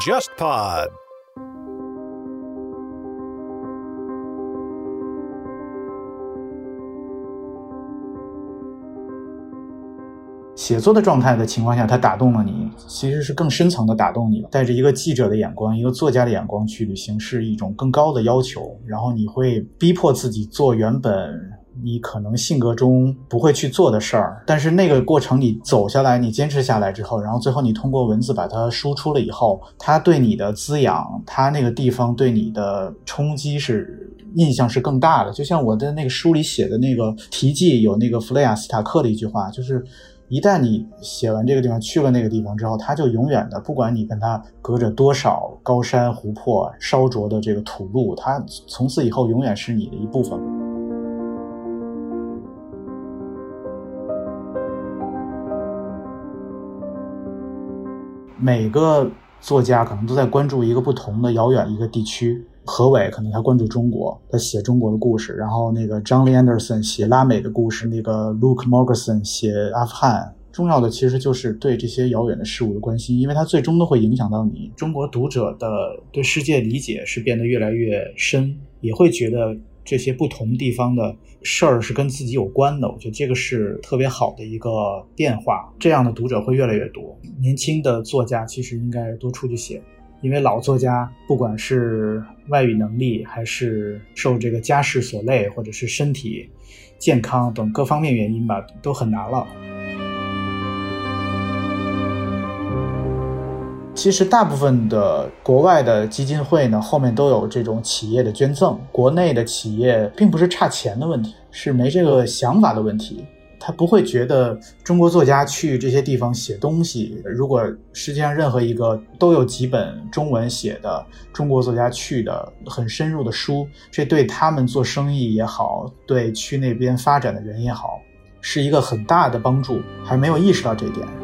JustPod。写作的状态的情况下，它打动了你，其实是更深层的打动你了。带着一个记者的眼光，一个作家的眼光去旅行，是一种更高的要求。然后你会逼迫自己做原本你可能性格中不会去做的事儿，但是那个过程你走下来，你坚持下来之后，然后最后你通过文字把它输出了以后，它对你的滋养，它那个地方对你的冲击是印象是更大的。就像我的那个书里写的那个题记，有那个弗雷亚斯塔克的一句话，就是一旦你写完这个地方，去了那个地方之后，它就永远的，不管你跟它隔着多少高山湖泊、烧灼的这个土路，它从此以后永远是你的一部分。每个作家可能都在关注一个不同的遥远一个地区。何伟可能他关注中国，他写中国的故事；然后那个 John Lee Anderson 写拉美的故事，那个 Luke Morgenson 写阿富汗。重要的其实就是对这些遥远的事物的关心，因为它最终都会影响到你。中国读者的对世界理解是变得越来越深，也会觉得这些不同地方的事儿是跟自己有关的。我觉得这个是特别好的一个变化，这样的读者会越来越多。年轻的作家其实应该多出去写。因为老作家，不管是外语能力，还是受这个家世所累，或者是身体健康等各方面原因吧，都很难了。其实，大部分的国外的基金会呢，后面都有这种企业的捐赠。国内的企业并不是差钱的问题，是没这个想法的问题。他不会觉得中国作家去这些地方写东西，如果世界上任何一个都有几本中文写的中国作家去的很深入的书，这对他们做生意也好，对去那边发展的人也好，是一个很大的帮助。还没有意识到这点。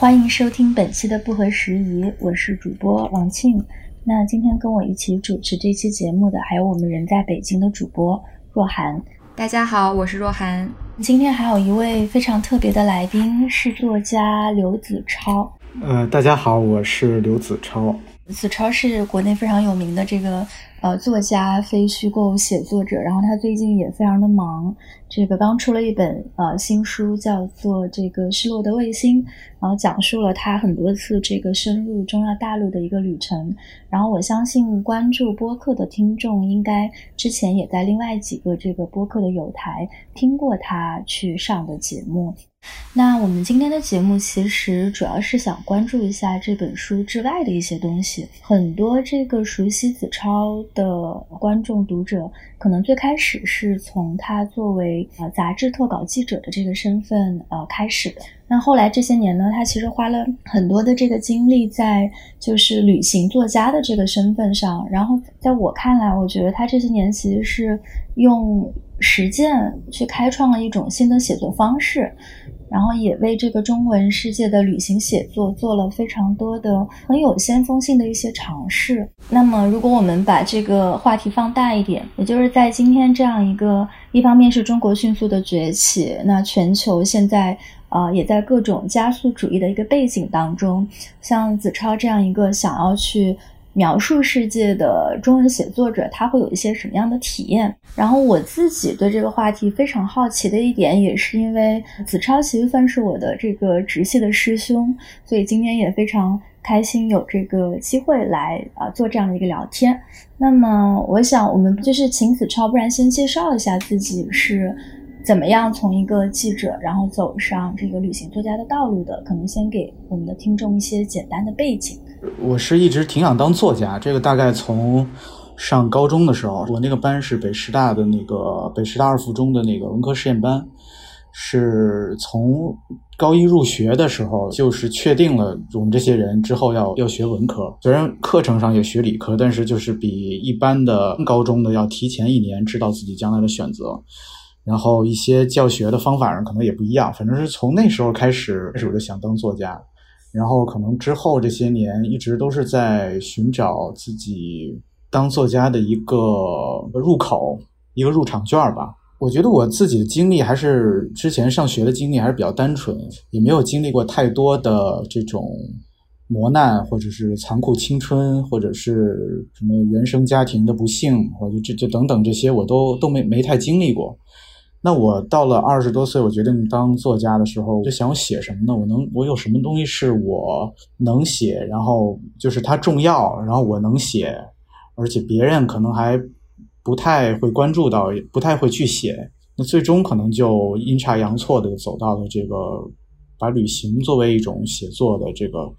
欢迎收听本期的不合时宜，我是主播王庆。那今天跟我一起主持这期节目的还有我们人在北京的主播若涵。大家好，我是若涵。今天还有一位非常特别的来宾是作家刘子超。呃，大家好，我是刘子超。子超是国内非常有名的这个呃作家、非虚构写作者，然后他最近也非常的忙，这个刚出了一本呃新书，叫做《这个失落的卫星》，然后讲述了他很多次这个深入中亚大陆的一个旅程。然后我相信关注播客的听众，应该之前也在另外几个这个播客的有台听过他去上的节目。那我们今天的节目其实主要是想关注一下这本书之外的一些东西。很多这个熟悉子超的观众读者，可能最开始是从他作为呃杂志特稿记者的这个身份呃开始的。那后来这些年呢，他其实花了很多的这个精力在就是旅行作家的这个身份上。然后在我看来，我觉得他这些年其实是用实践去开创了一种新的写作方式。然后也为这个中文世界的旅行写作做了非常多的很有先锋性的一些尝试。那么，如果我们把这个话题放大一点，也就是在今天这样一个一方面是中国迅速的崛起，那全球现在啊也在各种加速主义的一个背景当中，像子超这样一个想要去。描述世界的中文写作者，他会有一些什么样的体验？然后我自己对这个话题非常好奇的一点，也是因为子超其实算是我的这个直系的师兄，所以今天也非常开心有这个机会来啊做这样的一个聊天。那么我想我们就是请子超，不然先介绍一下自己是怎么样从一个记者，然后走上这个旅行作家的道路的？可能先给我们的听众一些简单的背景。我是一直挺想当作家，这个大概从上高中的时候，我那个班是北师大的那个北师大二附中的那个文科实验班，是从高一入学的时候就是确定了我们这些人之后要要学文科，虽然课程上也学理科，但是就是比一般的高中的要提前一年知道自己将来的选择，然后一些教学的方法上可能也不一样，反正是从那时候开始，开始我就想当作家。然后可能之后这些年一直都是在寻找自己当作家的一个入口，一个入场券吧。我觉得我自己的经历还是之前上学的经历还是比较单纯，也没有经历过太多的这种磨难，或者是残酷青春，或者是什么原生家庭的不幸，或者这这等等这些我都都没没太经历过。那我到了二十多岁，我决定当作家的时候，我就想写什么呢？我能我有什么东西是我能写，然后就是它重要，然后我能写，而且别人可能还。不太会关注到，不太会去写，那最终可能就阴差阳错的走到了这个把旅行作为一种写作的这个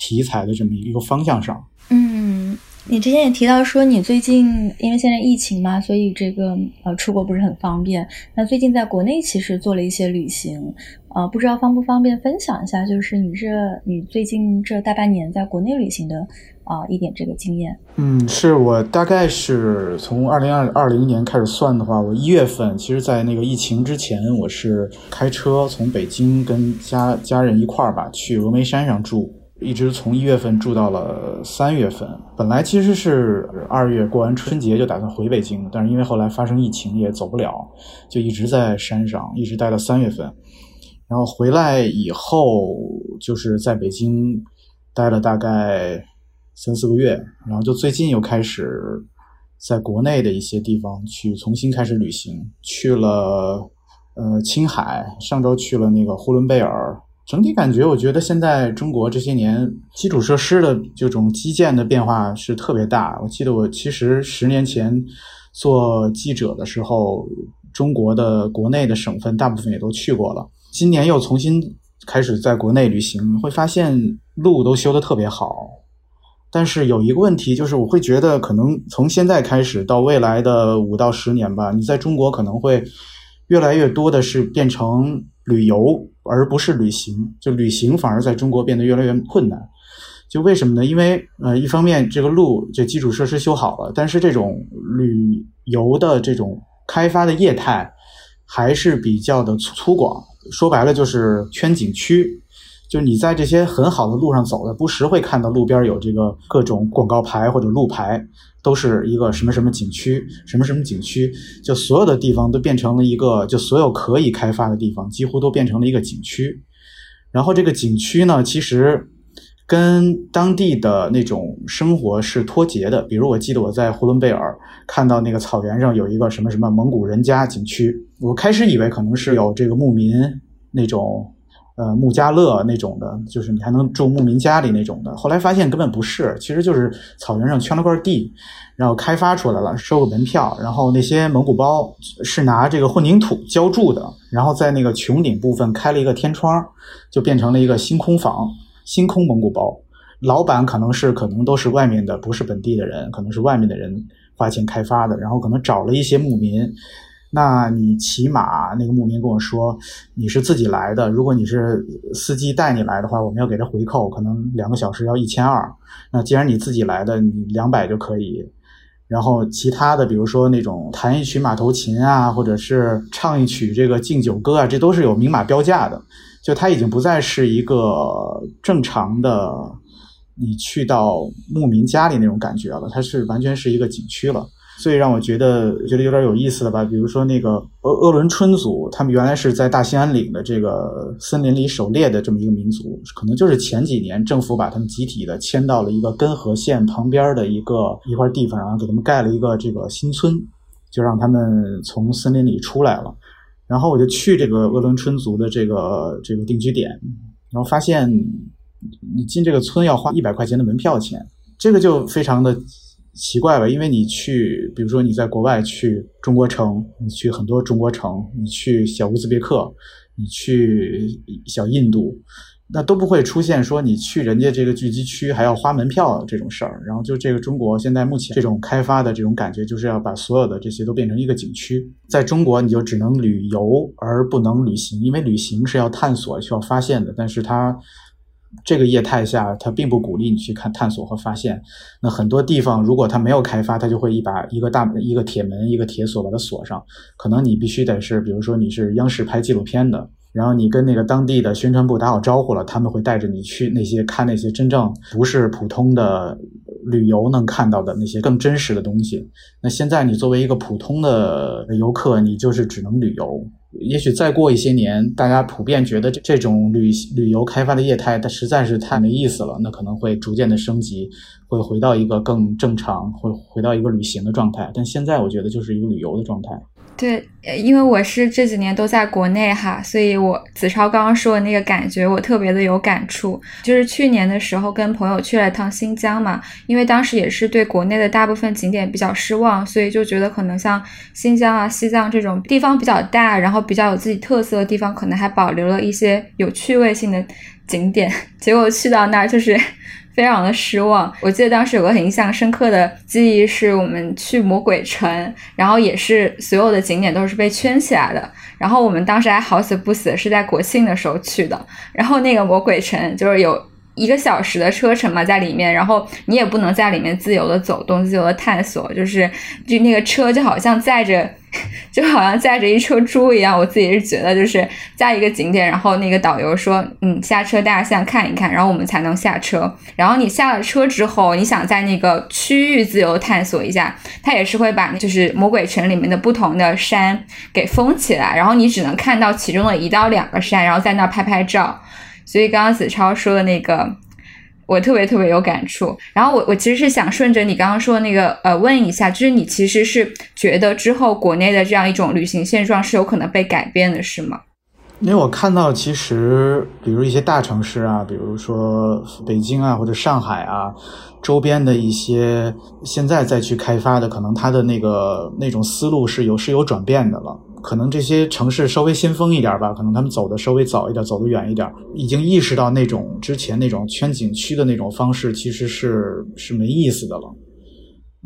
题材的这么一个方向上。嗯，你之前也提到说，你最近因为现在疫情嘛，所以这个呃出国不是很方便。那最近在国内其实做了一些旅行，呃，不知道方不方便分享一下，就是你这你最近这大半年在国内旅行的。啊，一点这个经验，嗯，是我大概是从二零二二零年开始算的话，我一月份，其实，在那个疫情之前，我是开车从北京跟家家人一块儿吧，去峨眉山上住，一直从一月份住到了三月份。本来其实是二月过完春节就打算回北京，但是因为后来发生疫情也走不了，就一直在山上，一直待到三月份。然后回来以后，就是在北京待了大概。三四个月，然后就最近又开始在国内的一些地方去重新开始旅行，去了呃青海，上周去了那个呼伦贝尔。整体感觉，我觉得现在中国这些年基础设施的这种基建的变化是特别大。我记得我其实十年前做记者的时候，中国的国内的省份大部分也都去过了。今年又重新开始在国内旅行，会发现路都修得特别好。但是有一个问题，就是我会觉得，可能从现在开始到未来的五到十年吧，你在中国可能会越来越多的是变成旅游，而不是旅行。就旅行反而在中国变得越来越困难。就为什么呢？因为呃，一方面这个路这基础设施修好了，但是这种旅游的这种开发的业态还是比较的粗粗犷。说白了就是圈景区。就是你在这些很好的路上走的，不时会看到路边有这个各种广告牌或者路牌，都是一个什么什么景区，什么什么景区，就所有的地方都变成了一个，就所有可以开发的地方几乎都变成了一个景区。然后这个景区呢，其实跟当地的那种生活是脱节的。比如我记得我在呼伦贝尔看到那个草原上有一个什么什么蒙古人家景区，我开始以为可能是有这个牧民那种。呃，穆家乐那种的，就是你还能住牧民家里那种的。后来发现根本不是，其实就是草原上圈了块地，然后开发出来了，收个门票。然后那些蒙古包是拿这个混凝土浇筑的，然后在那个穹顶部分开了一个天窗，就变成了一个星空房、星空蒙古包。老板可能是可能都是外面的，不是本地的人，可能是外面的人花钱开发的，然后可能找了一些牧民。那你骑马，那个牧民跟我说，你是自己来的。如果你是司机带你来的话，我们要给他回扣，可能两个小时要一千二。那既然你自己来的，你两百就可以。然后其他的，比如说那种弹一曲马头琴啊，或者是唱一曲这个敬酒歌啊，这都是有明码标价的。就它已经不再是一个正常的你去到牧民家里那种感觉了，它是完全是一个景区了。最让我觉得觉得有点有意思的吧，比如说那个鄂鄂伦春族，他们原来是在大兴安岭的这个森林里狩猎的这么一个民族，可能就是前几年政府把他们集体的迁到了一个根河县旁边的一个一块地方，然后给他们盖了一个这个新村，就让他们从森林里出来了。然后我就去这个鄂伦春族的这个这个定居点，然后发现你进这个村要花一百块钱的门票钱，这个就非常的。奇怪吧？因为你去，比如说你在国外去中国城，你去很多中国城，你去小乌兹别克，你去小印度，那都不会出现说你去人家这个聚集区还要花门票这种事儿。然后就这个中国现在目前这种开发的这种感觉，就是要把所有的这些都变成一个景区。在中国你就只能旅游而不能旅行，因为旅行是要探索、需要发现的，但是它。这个业态下，它并不鼓励你去看探索和发现。那很多地方，如果它没有开发，它就会一把一个大一个铁门、一个铁锁把它锁上。可能你必须得是，比如说你是央视拍纪录片的。然后你跟那个当地的宣传部打好招呼了，他们会带着你去那些看那些真正不是普通的旅游能看到的那些更真实的东西。那现在你作为一个普通的游客，你就是只能旅游。也许再过一些年，大家普遍觉得这这种旅旅游开发的业态，它实在是太没意思了，那可能会逐渐的升级，会回到一个更正常，会回到一个旅行的状态。但现在我觉得就是一个旅游的状态。对，因为我是这几年都在国内哈，所以我子超刚刚说的那个感觉，我特别的有感触。就是去年的时候跟朋友去了趟新疆嘛，因为当时也是对国内的大部分景点比较失望，所以就觉得可能像新疆啊、西藏这种地方比较大，然后比较有自己特色的地方，可能还保留了一些有趣味性的景点。结果去到那儿就是。非常的失望。我记得当时有个很印象深刻的记忆，是我们去魔鬼城，然后也是所有的景点都是被圈起来的。然后我们当时还好死不死是在国庆的时候去的。然后那个魔鬼城就是有一个小时的车程嘛，在里面，然后你也不能在里面自由的走动、自由的探索，就是就那个车就好像载着。就好像载着一车猪一样，我自己是觉得，就是在一个景点，然后那个导游说，嗯，下车大家先看一看，然后我们才能下车。然后你下了车之后，你想在那个区域自由探索一下，他也是会把就是魔鬼城里面的不同的山给封起来，然后你只能看到其中的一到两个山，然后在那拍拍照。所以刚刚子超说的那个。我特别特别有感触，然后我我其实是想顺着你刚刚说的那个呃问一下，就是你其实是觉得之后国内的这样一种旅行现状是有可能被改变的，是吗？因为我看到其实比如一些大城市啊，比如说北京啊或者上海啊，周边的一些现在再去开发的，可能它的那个那种思路是有是有转变的了。可能这些城市稍微先锋一点吧，可能他们走的稍微早一点，走得远一点，已经意识到那种之前那种圈景区的那种方式其实是是没意思的了。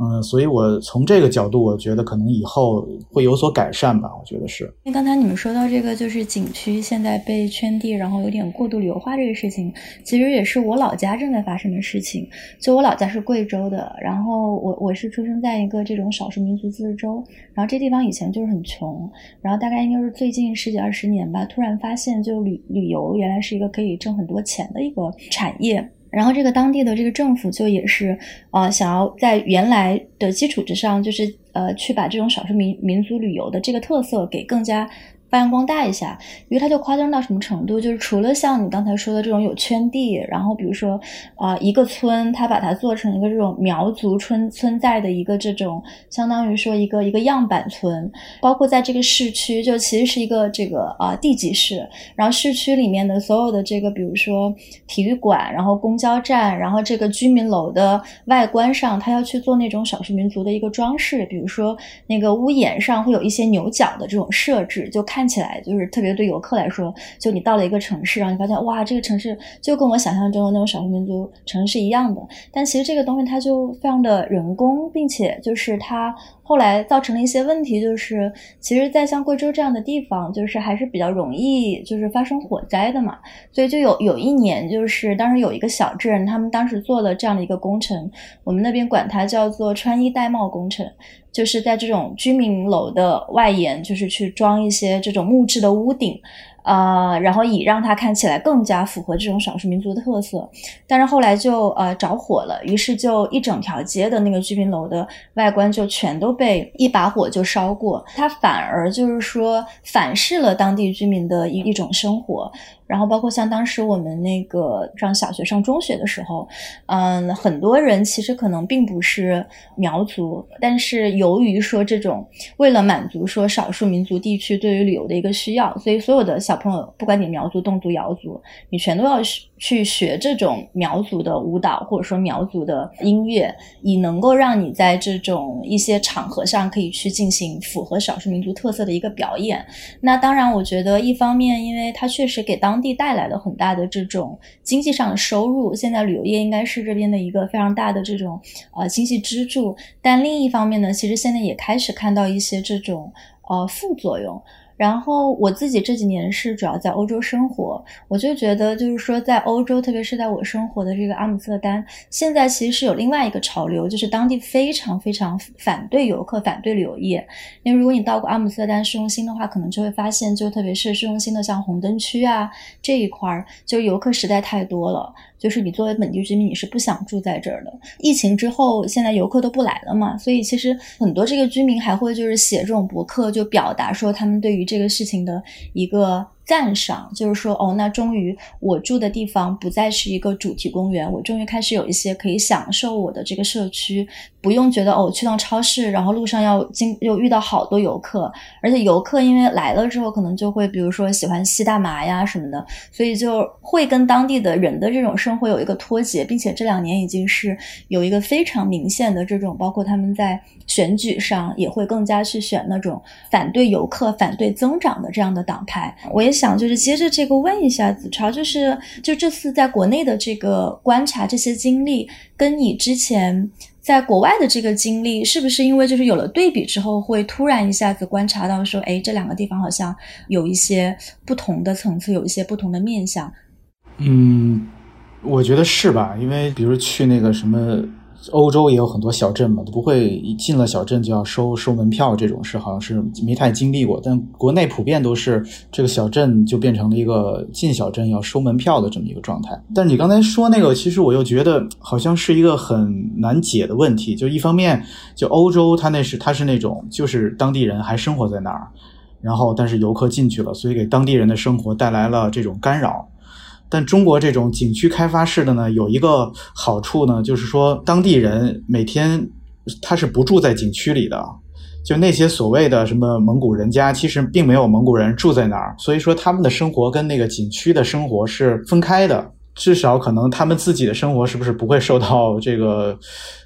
嗯，所以我从这个角度，我觉得可能以后会有所改善吧。我觉得是。那刚才你们说到这个，就是景区现在被圈地，然后有点过度旅游化这个事情，其实也是我老家正在发生的事情。就我老家是贵州的，然后我我是出生在一个这种少数民族自治州，然后这地方以前就是很穷，然后大概应该是最近十几二十年吧，突然发现就旅旅游原来是一个可以挣很多钱的一个产业。然后这个当地的这个政府就也是，呃，想要在原来的基础之上，就是呃，去把这种少数民民族旅游的这个特色给更加。发扬光大一下，因为它就夸张到什么程度？就是除了像你刚才说的这种有圈地，然后比如说啊，一个村，它把它做成一个这种苗族村村寨的一个这种，相当于说一个一个样板村，包括在这个市区，就其实是一个这个啊地级市，然后市区里面的所有的这个，比如说体育馆，然后公交站，然后这个居民楼的外观上，它要去做那种少数民族的一个装饰，比如说那个屋檐上会有一些牛角的这种设置，就看。看起来就是特别对游客来说，就你到了一个城市，然后你发现哇，这个城市就跟我想象中的那种少数民族城市一样的。但其实这个东西它就非常的人工，并且就是它后来造成了一些问题，就是其实，在像贵州这样的地方，就是还是比较容易就是发生火灾的嘛。所以就有有一年，就是当时有一个小镇，他们当时做了这样的一个工程，我们那边管它叫做穿衣戴帽工程。就是在这种居民楼的外沿，就是去装一些这种木质的屋顶。呃，然后以让它看起来更加符合这种少数民族的特色，但是后来就呃着火了，于是就一整条街的那个居民楼的外观就全都被一把火就烧过，它反而就是说反噬了当地居民的一一种生活，然后包括像当时我们那个上小学上中学的时候，嗯，很多人其实可能并不是苗族，但是由于说这种为了满足说少数民族地区对于旅游的一个需要，所以所有的小。朋友，不管你苗族、侗族、瑶族，你全都要去学这种苗族的舞蹈，或者说苗族的音乐，以能够让你在这种一些场合上可以去进行符合少数民族特色的一个表演。那当然，我觉得一方面，因为它确实给当地带来了很大的这种经济上的收入，现在旅游业应该是这边的一个非常大的这种呃经济支柱。但另一方面呢，其实现在也开始看到一些这种呃副作用。然后我自己这几年是主要在欧洲生活，我就觉得就是说在欧洲，特别是在我生活的这个阿姆斯特丹，现在其实是有另外一个潮流，就是当地非常非常反对游客、反对旅游业。因为如果你到过阿姆斯特丹市中心的话，可能就会发现，就特别是市中心的像红灯区啊这一块儿，就游客实在太多了。就是你作为本地居民，你是不想住在这儿的。疫情之后，现在游客都不来了嘛，所以其实很多这个居民还会就是写这种博客，就表达说他们对于这个事情的一个。赞赏就是说，哦，那终于我住的地方不再是一个主题公园，我终于开始有一些可以享受我的这个社区，不用觉得哦，去趟超市，然后路上要经又遇到好多游客，而且游客因为来了之后，可能就会比如说喜欢吸大麻呀什么的，所以就会跟当地的人的这种生活有一个脱节，并且这两年已经是有一个非常明显的这种，包括他们在选举上也会更加去选那种反对游客、反对增长的这样的党派，我也。想就是接着这个问一下子超，就是就这次在国内的这个观察这些经历，跟你之前在国外的这个经历，是不是因为就是有了对比之后，会突然一下子观察到说，哎，这两个地方好像有一些不同的层次，有一些不同的面相？嗯，我觉得是吧？因为比如去那个什么。欧洲也有很多小镇嘛，都不会一进了小镇就要收收门票这种事，好像是没太经历过。但国内普遍都是这个小镇就变成了一个进小镇要收门票的这么一个状态。但你刚才说那个，其实我又觉得好像是一个很难解的问题。就一方面，就欧洲它那是它是那种就是当地人还生活在那儿，然后但是游客进去了，所以给当地人的生活带来了这种干扰。但中国这种景区开发式的呢，有一个好处呢，就是说当地人每天他是不住在景区里的，就那些所谓的什么蒙古人家，其实并没有蒙古人住在那儿，所以说他们的生活跟那个景区的生活是分开的，至少可能他们自己的生活是不是不会受到这个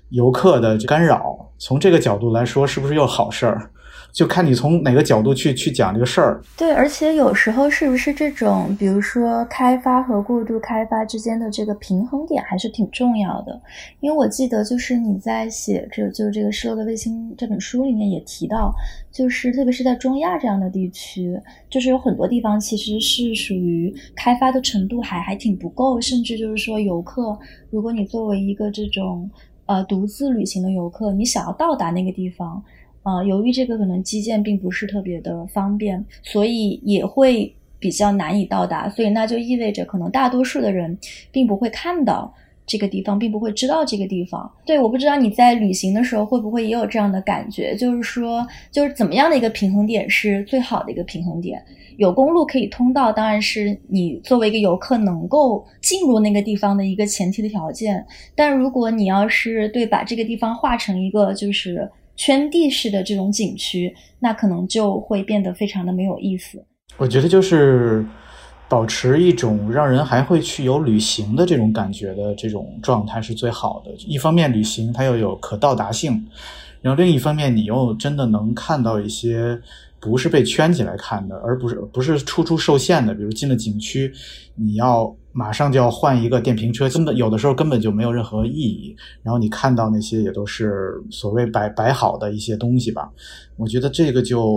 游客的干扰？从这个角度来说，是不是又好事儿？就看你从哪个角度去去讲这个事儿。对，而且有时候是不是这种，比如说开发和过度开发之间的这个平衡点还是挺重要的。因为我记得就是你在写这就这个失落的卫星这本书里面也提到，就是特别是在中亚这样的地区，就是有很多地方其实是属于开发的程度还还挺不够，甚至就是说游客，如果你作为一个这种呃独自旅行的游客，你想要到达那个地方。啊，由于这个可能基建并不是特别的方便，所以也会比较难以到达。所以那就意味着，可能大多数的人并不会看到这个地方，并不会知道这个地方。对，我不知道你在旅行的时候会不会也有这样的感觉，就是说，就是怎么样的一个平衡点是最好的一个平衡点？有公路可以通到，当然是你作为一个游客能够进入那个地方的一个前提的条件。但如果你要是对把这个地方画成一个就是。圈地式的这种景区，那可能就会变得非常的没有意思。我觉得就是保持一种让人还会去有旅行的这种感觉的这种状态是最好的。一方面旅行它又有可到达性，然后另一方面你又真的能看到一些不是被圈起来看的，而不是不是处处受限的。比如进了景区，你要。马上就要换一个电瓶车，根本有的时候根本就没有任何意义。然后你看到那些也都是所谓摆摆好的一些东西吧。我觉得这个就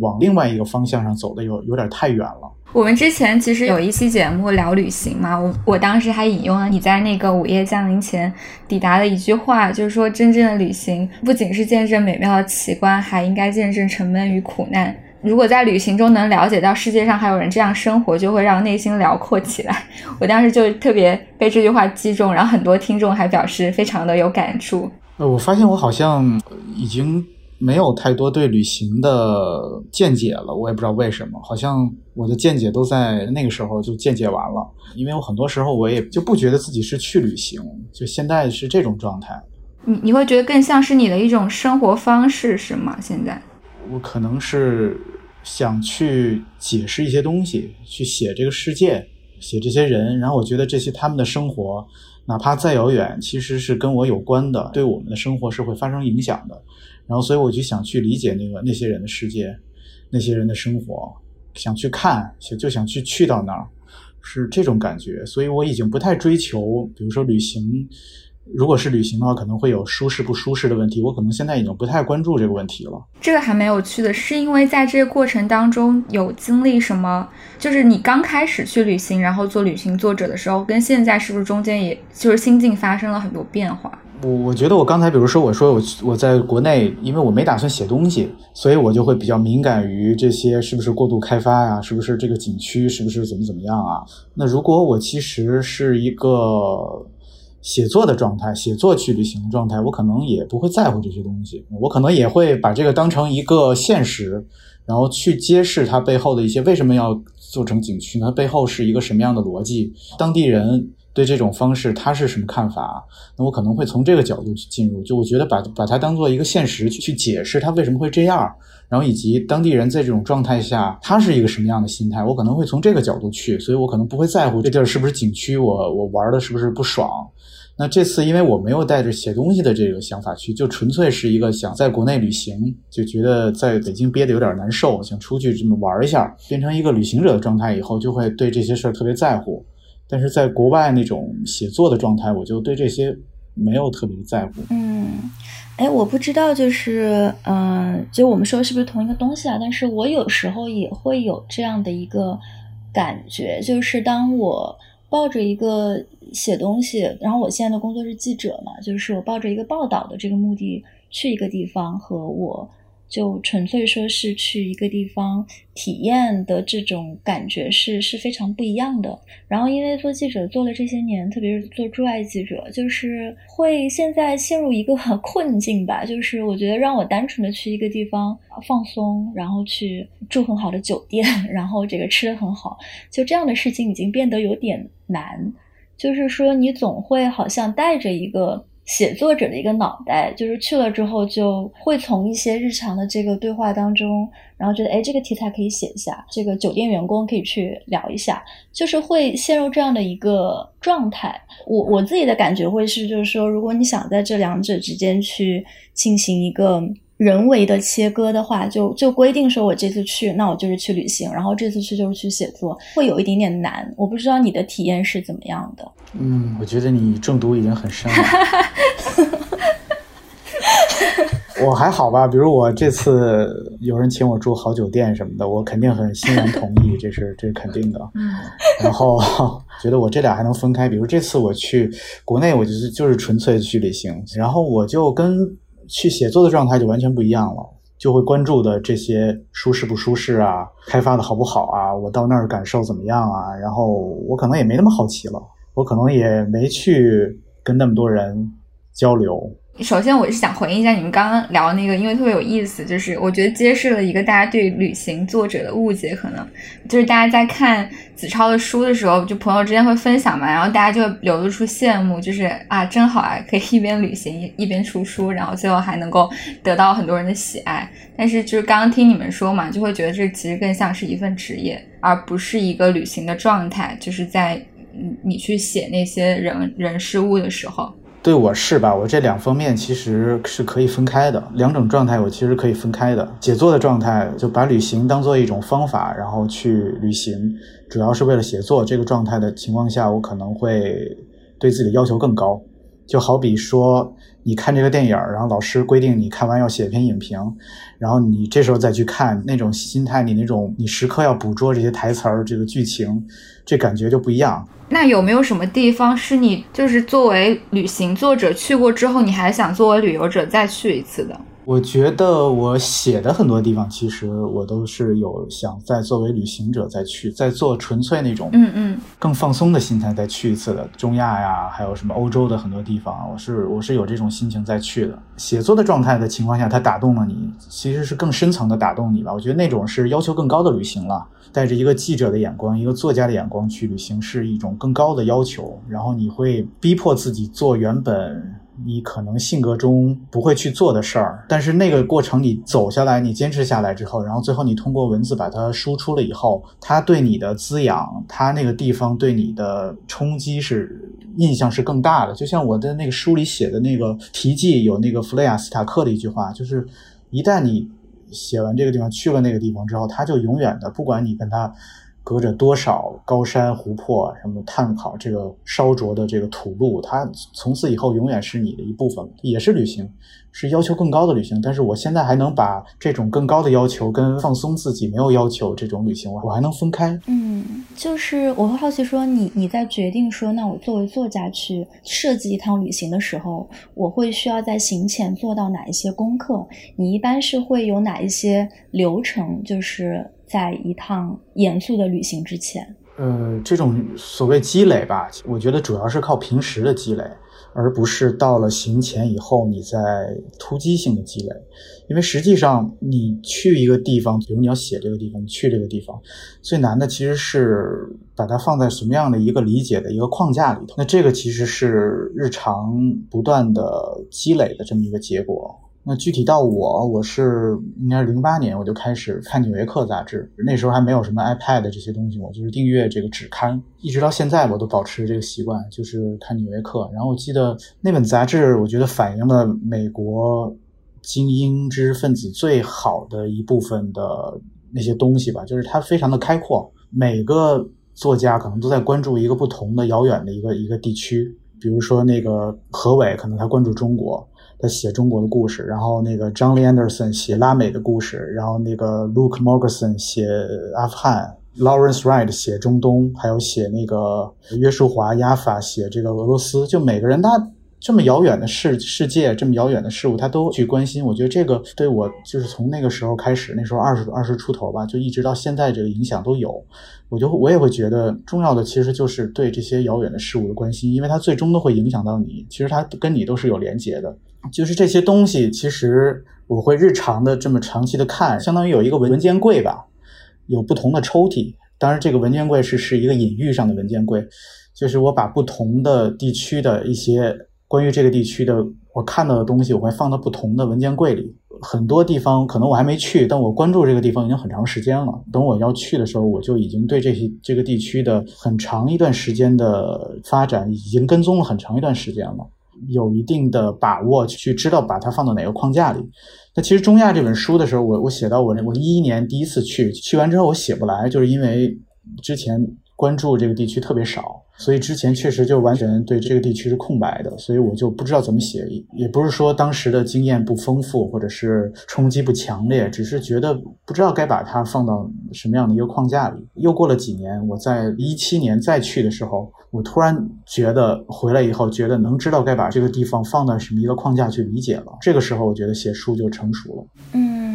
往另外一个方向上走的有有点太远了。我们之前其实有一期节目聊旅行嘛，我我当时还引用了你在那个午夜降临前抵达的一句话，就是说真正的旅行不仅是见证美妙的奇观，还应该见证沉闷与苦难。如果在旅行中能了解到世界上还有人这样生活，就会让内心辽阔起来。我当时就特别被这句话击中，然后很多听众还表示非常的有感触。呃，我发现我好像已经没有太多对旅行的见解了，我也不知道为什么，好像我的见解都在那个时候就见解完了。因为我很多时候我也就不觉得自己是去旅行，就现在是这种状态。你你会觉得更像是你的一种生活方式是吗？现在我可能是。想去解释一些东西，去写这个世界，写这些人，然后我觉得这些他们的生活，哪怕再遥远，其实是跟我有关的，对我们的生活是会发生影响的。然后，所以我就想去理解那个那些人的世界，那些人的生活，想去看，就想去去到那儿，是这种感觉。所以我已经不太追求，比如说旅行如果是旅行的话，可能会有舒适不舒适的问题。我可能现在已经不太关注这个问题了。这个还蛮有趣的，是因为在这个过程当中有经历什么？就是你刚开始去旅行，然后做旅行作者的时候，跟现在是不是中间也就是心境发生了很多变化？我我觉得我刚才比如说我说我我在国内，因为我没打算写东西，所以我就会比较敏感于这些是不是过度开发呀，是不是这个景区是不是怎么怎么样啊？那如果我其实是一个。写作的状态，写作去旅行的状态，我可能也不会在乎这些东西，我可能也会把这个当成一个现实，然后去揭示它背后的一些为什么要做成景区呢？背后是一个什么样的逻辑？当地人对这种方式他是什么看法？那我可能会从这个角度去进入，就我觉得把把它当做一个现实去去解释它为什么会这样，然后以及当地人在这种状态下他是一个什么样的心态，我可能会从这个角度去，所以我可能不会在乎这地儿是不是景区，我我玩的是不是不爽。那这次因为我没有带着写东西的这个想法去，就纯粹是一个想在国内旅行，就觉得在北京憋得有点难受，想出去这么玩一下，变成一个旅行者的状态以后，就会对这些事儿特别在乎。但是在国外那种写作的状态，我就对这些没有特别在乎。嗯，哎，我不知道，就是，嗯，就我们说是不是同一个东西啊？但是我有时候也会有这样的一个感觉，就是当我。抱着一个写东西，然后我现在的工作是记者嘛，就是我抱着一个报道的这个目的去一个地方，和我。就纯粹说是去一个地方体验的这种感觉是是非常不一样的。然后因为做记者做了这些年，特别是做驻外记者，就是会现在陷入一个 困境吧。就是我觉得让我单纯的去一个地方放松，然后去住很好的酒店，然后这个吃的很好，就这样的事情已经变得有点难。就是说你总会好像带着一个。写作者的一个脑袋，就是去了之后就会从一些日常的这个对话当中，然后觉得哎，这个题材可以写一下，这个酒店员工可以去聊一下，就是会陷入这样的一个状态。我我自己的感觉会是，就是说，如果你想在这两者之间去进行一个。人为的切割的话，就就规定说，我这次去，那我就是去旅行，然后这次去就是去写作，会有一点点难。我不知道你的体验是怎么样的。嗯，我觉得你中毒已经很深了。我还好吧，比如我这次有人请我住好酒店什么的，我肯定很欣然同意，这是这是肯定的。嗯。然后觉得我这俩还能分开，比如这次我去国内，我就是就是纯粹去旅行，然后我就跟。去写作的状态就完全不一样了，就会关注的这些舒适不舒适啊，开发的好不好啊，我到那儿感受怎么样啊？然后我可能也没那么好奇了，我可能也没去跟那么多人交流。首先，我是想回应一下你们刚刚聊那个，因为特别有意思，就是我觉得揭示了一个大家对旅行作者的误解，可能就是大家在看子超的书的时候，就朋友之间会分享嘛，然后大家就流露出羡慕，就是啊，真好啊，可以一边旅行一边出书，然后最后还能够得到很多人的喜爱。但是就是刚刚听你们说嘛，就会觉得这其实更像是一份职业，而不是一个旅行的状态，就是在你去写那些人人事物的时候。对我是吧？我这两方面其实是可以分开的，两种状态我其实可以分开的。写作的状态就把旅行当做一种方法，然后去旅行，主要是为了写作。这个状态的情况下，我可能会对自己的要求更高。就好比说，你看这个电影，然后老师规定你看完要写一篇影评，然后你这时候再去看，那种心态，你那种你时刻要捕捉这些台词儿、这个剧情，这感觉就不一样。那有没有什么地方是你就是作为旅行作者去过之后，你还想作为旅游者再去一次的？我觉得我写的很多地方，其实我都是有想再作为旅行者再去，再做纯粹那种，嗯嗯，更放松的心态再去一次的。中亚呀，还有什么欧洲的很多地方，我是我是有这种心情再去的。写作的状态的情况下，它打动了你，其实是更深层的打动你吧。我觉得那种是要求更高的旅行了，带着一个记者的眼光，一个作家的眼光去旅行，是一种更高的要求。然后你会逼迫自己做原本。你可能性格中不会去做的事儿，但是那个过程你走下来，你坚持下来之后，然后最后你通过文字把它输出了以后，它对你的滋养，它那个地方对你的冲击是印象是更大的。就像我的那个书里写的那个题记，有那个弗雷亚斯塔克的一句话，就是一旦你写完这个地方去了那个地方之后，他就永远的，不管你跟他隔着多少高山湖泊，什么探考这个烧灼的这个土路，它从此以后永远是你的一部分，也是旅行，是要求更高的旅行。但是我现在还能把这种更高的要求跟放松自己没有要求这种旅行，我我还能分开。嗯，就是我会好奇说，你你在决定说，那我作为作家去设计一趟旅行的时候，我会需要在行前做到哪一些功课？你一般是会有哪一些流程？就是在一趟严肃的旅行之前，呃，这种所谓积累吧，我觉得主要是靠平时的积累，而不是到了行前以后你在突击性的积累。因为实际上你去一个地方，比如你要写这个地方，你去这个地方，最难的其实是把它放在什么样的一个理解的一个框架里头。那这个其实是日常不断的积累的这么一个结果。那具体到我，我是应该是零八年我就开始看《纽约客》杂志，那时候还没有什么 iPad 这些东西，我就是订阅这个纸刊，一直到现在我都保持这个习惯，就是看《纽约客》。然后我记得那本杂志，我觉得反映了美国精英知识分子最好的一部分的那些东西吧，就是它非常的开阔，每个作家可能都在关注一个不同的遥远的一个一个地区，比如说那个何伟，可能他关注中国。他写中国的故事，然后那个 John Lee Anderson 写拉美的故事，然后那个 Luke Morgerson 写阿富汗，Lawrence Wright 写中东，还有写那个约书华亚法写这个俄罗斯，就每个人他这么遥远的世世界，这么遥远的事物，他都去关心。我觉得这个对我就是从那个时候开始，那时候二十二十出头吧，就一直到现在这个影响都有。我就我也会觉得重要的其实就是对这些遥远的事物的关心，因为它最终都会影响到你，其实它跟你都是有连结的。就是这些东西，其实我会日常的这么长期的看，相当于有一个文件柜吧，有不同的抽屉。当然，这个文件柜是是一个隐喻上的文件柜，就是我把不同的地区的一些关于这个地区的我看到的东西，我会放到不同的文件柜里。很多地方可能我还没去，但我关注这个地方已经很长时间了。等我要去的时候，我就已经对这些这个地区的很长一段时间的发展已经跟踪了很长一段时间了。有一定的把握去知道把它放到哪个框架里。那其实中亚这本书的时候，我我写到我我一一年第一次去，去完之后我写不来，就是因为之前关注这个地区特别少。所以之前确实就完全对这个地区是空白的，所以我就不知道怎么写，也不是说当时的经验不丰富，或者是冲击不强烈，只是觉得不知道该把它放到什么样的一个框架里。又过了几年，我在一七年再去的时候，我突然觉得回来以后，觉得能知道该把这个地方放到什么一个框架去理解了。这个时候，我觉得写书就成熟了。嗯。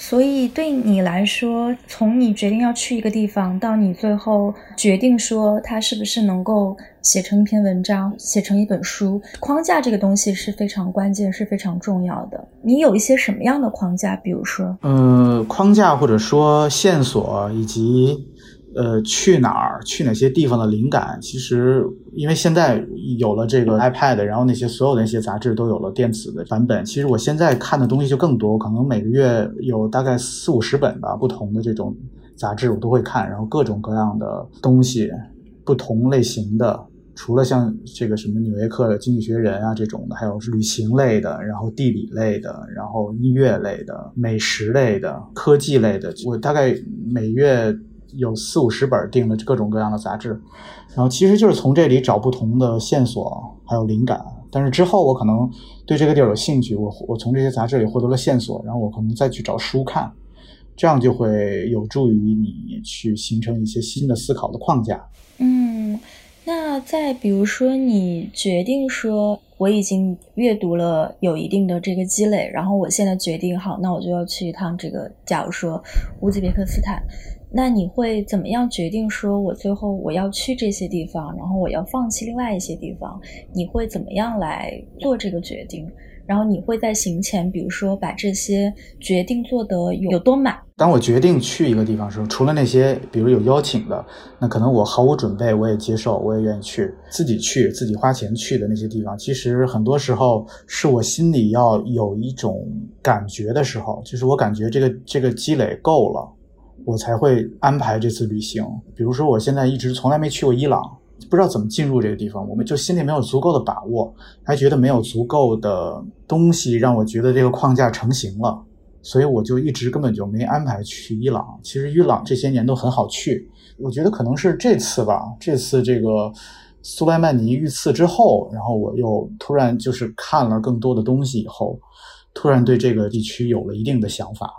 所以对你来说，从你决定要去一个地方，到你最后决定说它是不是能够写成一篇文章、写成一本书，框架这个东西是非常关键、是非常重要的。你有一些什么样的框架？比如说，呃，框架或者说线索以及。呃，去哪儿，去哪些地方的灵感，其实因为现在有了这个 iPad，然后那些所有的那些杂志都有了电子的版本。其实我现在看的东西就更多，可能每个月有大概四五十本吧，不同的这种杂志我都会看，然后各种各样的东西，不同类型的，除了像这个什么《纽约客》《经济学人》啊这种的，还有旅行类的，然后地理类的，然后音乐类的，美食类的，科技类的，我大概每月。有四五十本订的各种各样的杂志，然后其实就是从这里找不同的线索，还有灵感。但是之后我可能对这个地儿有兴趣，我我从这些杂志里获得了线索，然后我可能再去找书看，这样就会有助于你去形成一些新的思考的框架。嗯，那再比如说你决定说我已经阅读了有一定的这个积累，然后我现在决定好，那我就要去一趟这个，假如说乌兹别克斯坦。那你会怎么样决定说，我最后我要去这些地方，然后我要放弃另外一些地方？你会怎么样来做这个决定？然后你会在行前，比如说把这些决定做得有有多满？当我决定去一个地方的时候，除了那些比如有邀请的，那可能我毫无准备，我也接受，我也愿意去自己去自己花钱去的那些地方，其实很多时候是我心里要有一种感觉的时候，就是我感觉这个这个积累够了。我才会安排这次旅行。比如说，我现在一直从来没去过伊朗，不知道怎么进入这个地方，我们就心里没有足够的把握，还觉得没有足够的东西让我觉得这个框架成型了。所以我就一直根本就没安排去伊朗。其实伊朗这些年都很好去，我觉得可能是这次吧，这次这个苏莱曼尼遇刺之后，然后我又突然就是看了更多的东西以后，突然对这个地区有了一定的想法。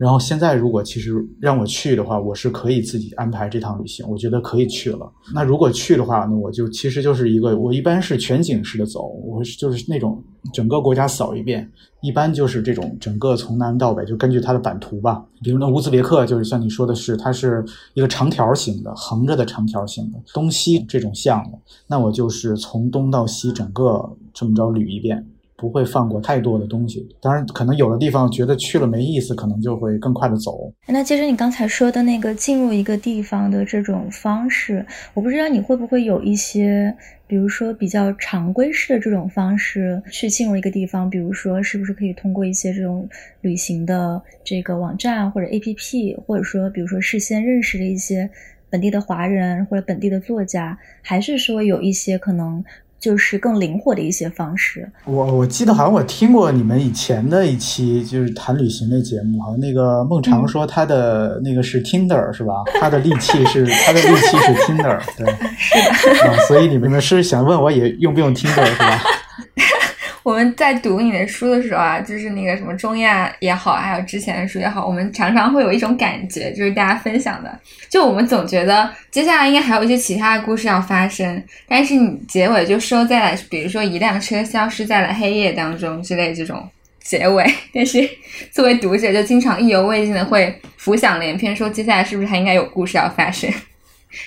然后现在，如果其实让我去的话，我是可以自己安排这趟旅行，我觉得可以去了。那如果去的话，那我就其实就是一个，我一般是全景式的走，我就是那种整个国家扫一遍，一般就是这种整个从南到北，就根据它的版图吧。比如那乌兹别克，就是像你说的是，它是一个长条形的，横着的长条形的，东西这种像的，那我就是从东到西整个这么着捋一遍。不会放过太多的东西，当然可能有的地方觉得去了没意思，可能就会更快的走。那其实你刚才说的那个进入一个地方的这种方式，我不知道你会不会有一些，比如说比较常规式的这种方式去进入一个地方，比如说是不是可以通过一些这种旅行的这个网站或者 APP，或者说比如说事先认识的一些本地的华人或者本地的作家，还是说有一些可能。就是更灵活的一些方式。我我记得好像我听过你们以前的一期就是谈旅行的节目，好像那个孟尝说他的那个是 Tinder 是吧？他的利器是他的利器是 Tinder，对，是的。嗯，所以你们是想问我也用不用 Tinder 是吧？我们在读你的书的时候啊，就是那个什么中亚也好，还有之前的书也好，我们常常会有一种感觉，就是大家分享的，就我们总觉得接下来应该还有一些其他的故事要发生，但是你结尾就收在了，比如说一辆车消失在了黑夜当中之类这种结尾，但是作为读者就经常意犹未尽的会浮想联翩，说接下来是不是还应该有故事要发生？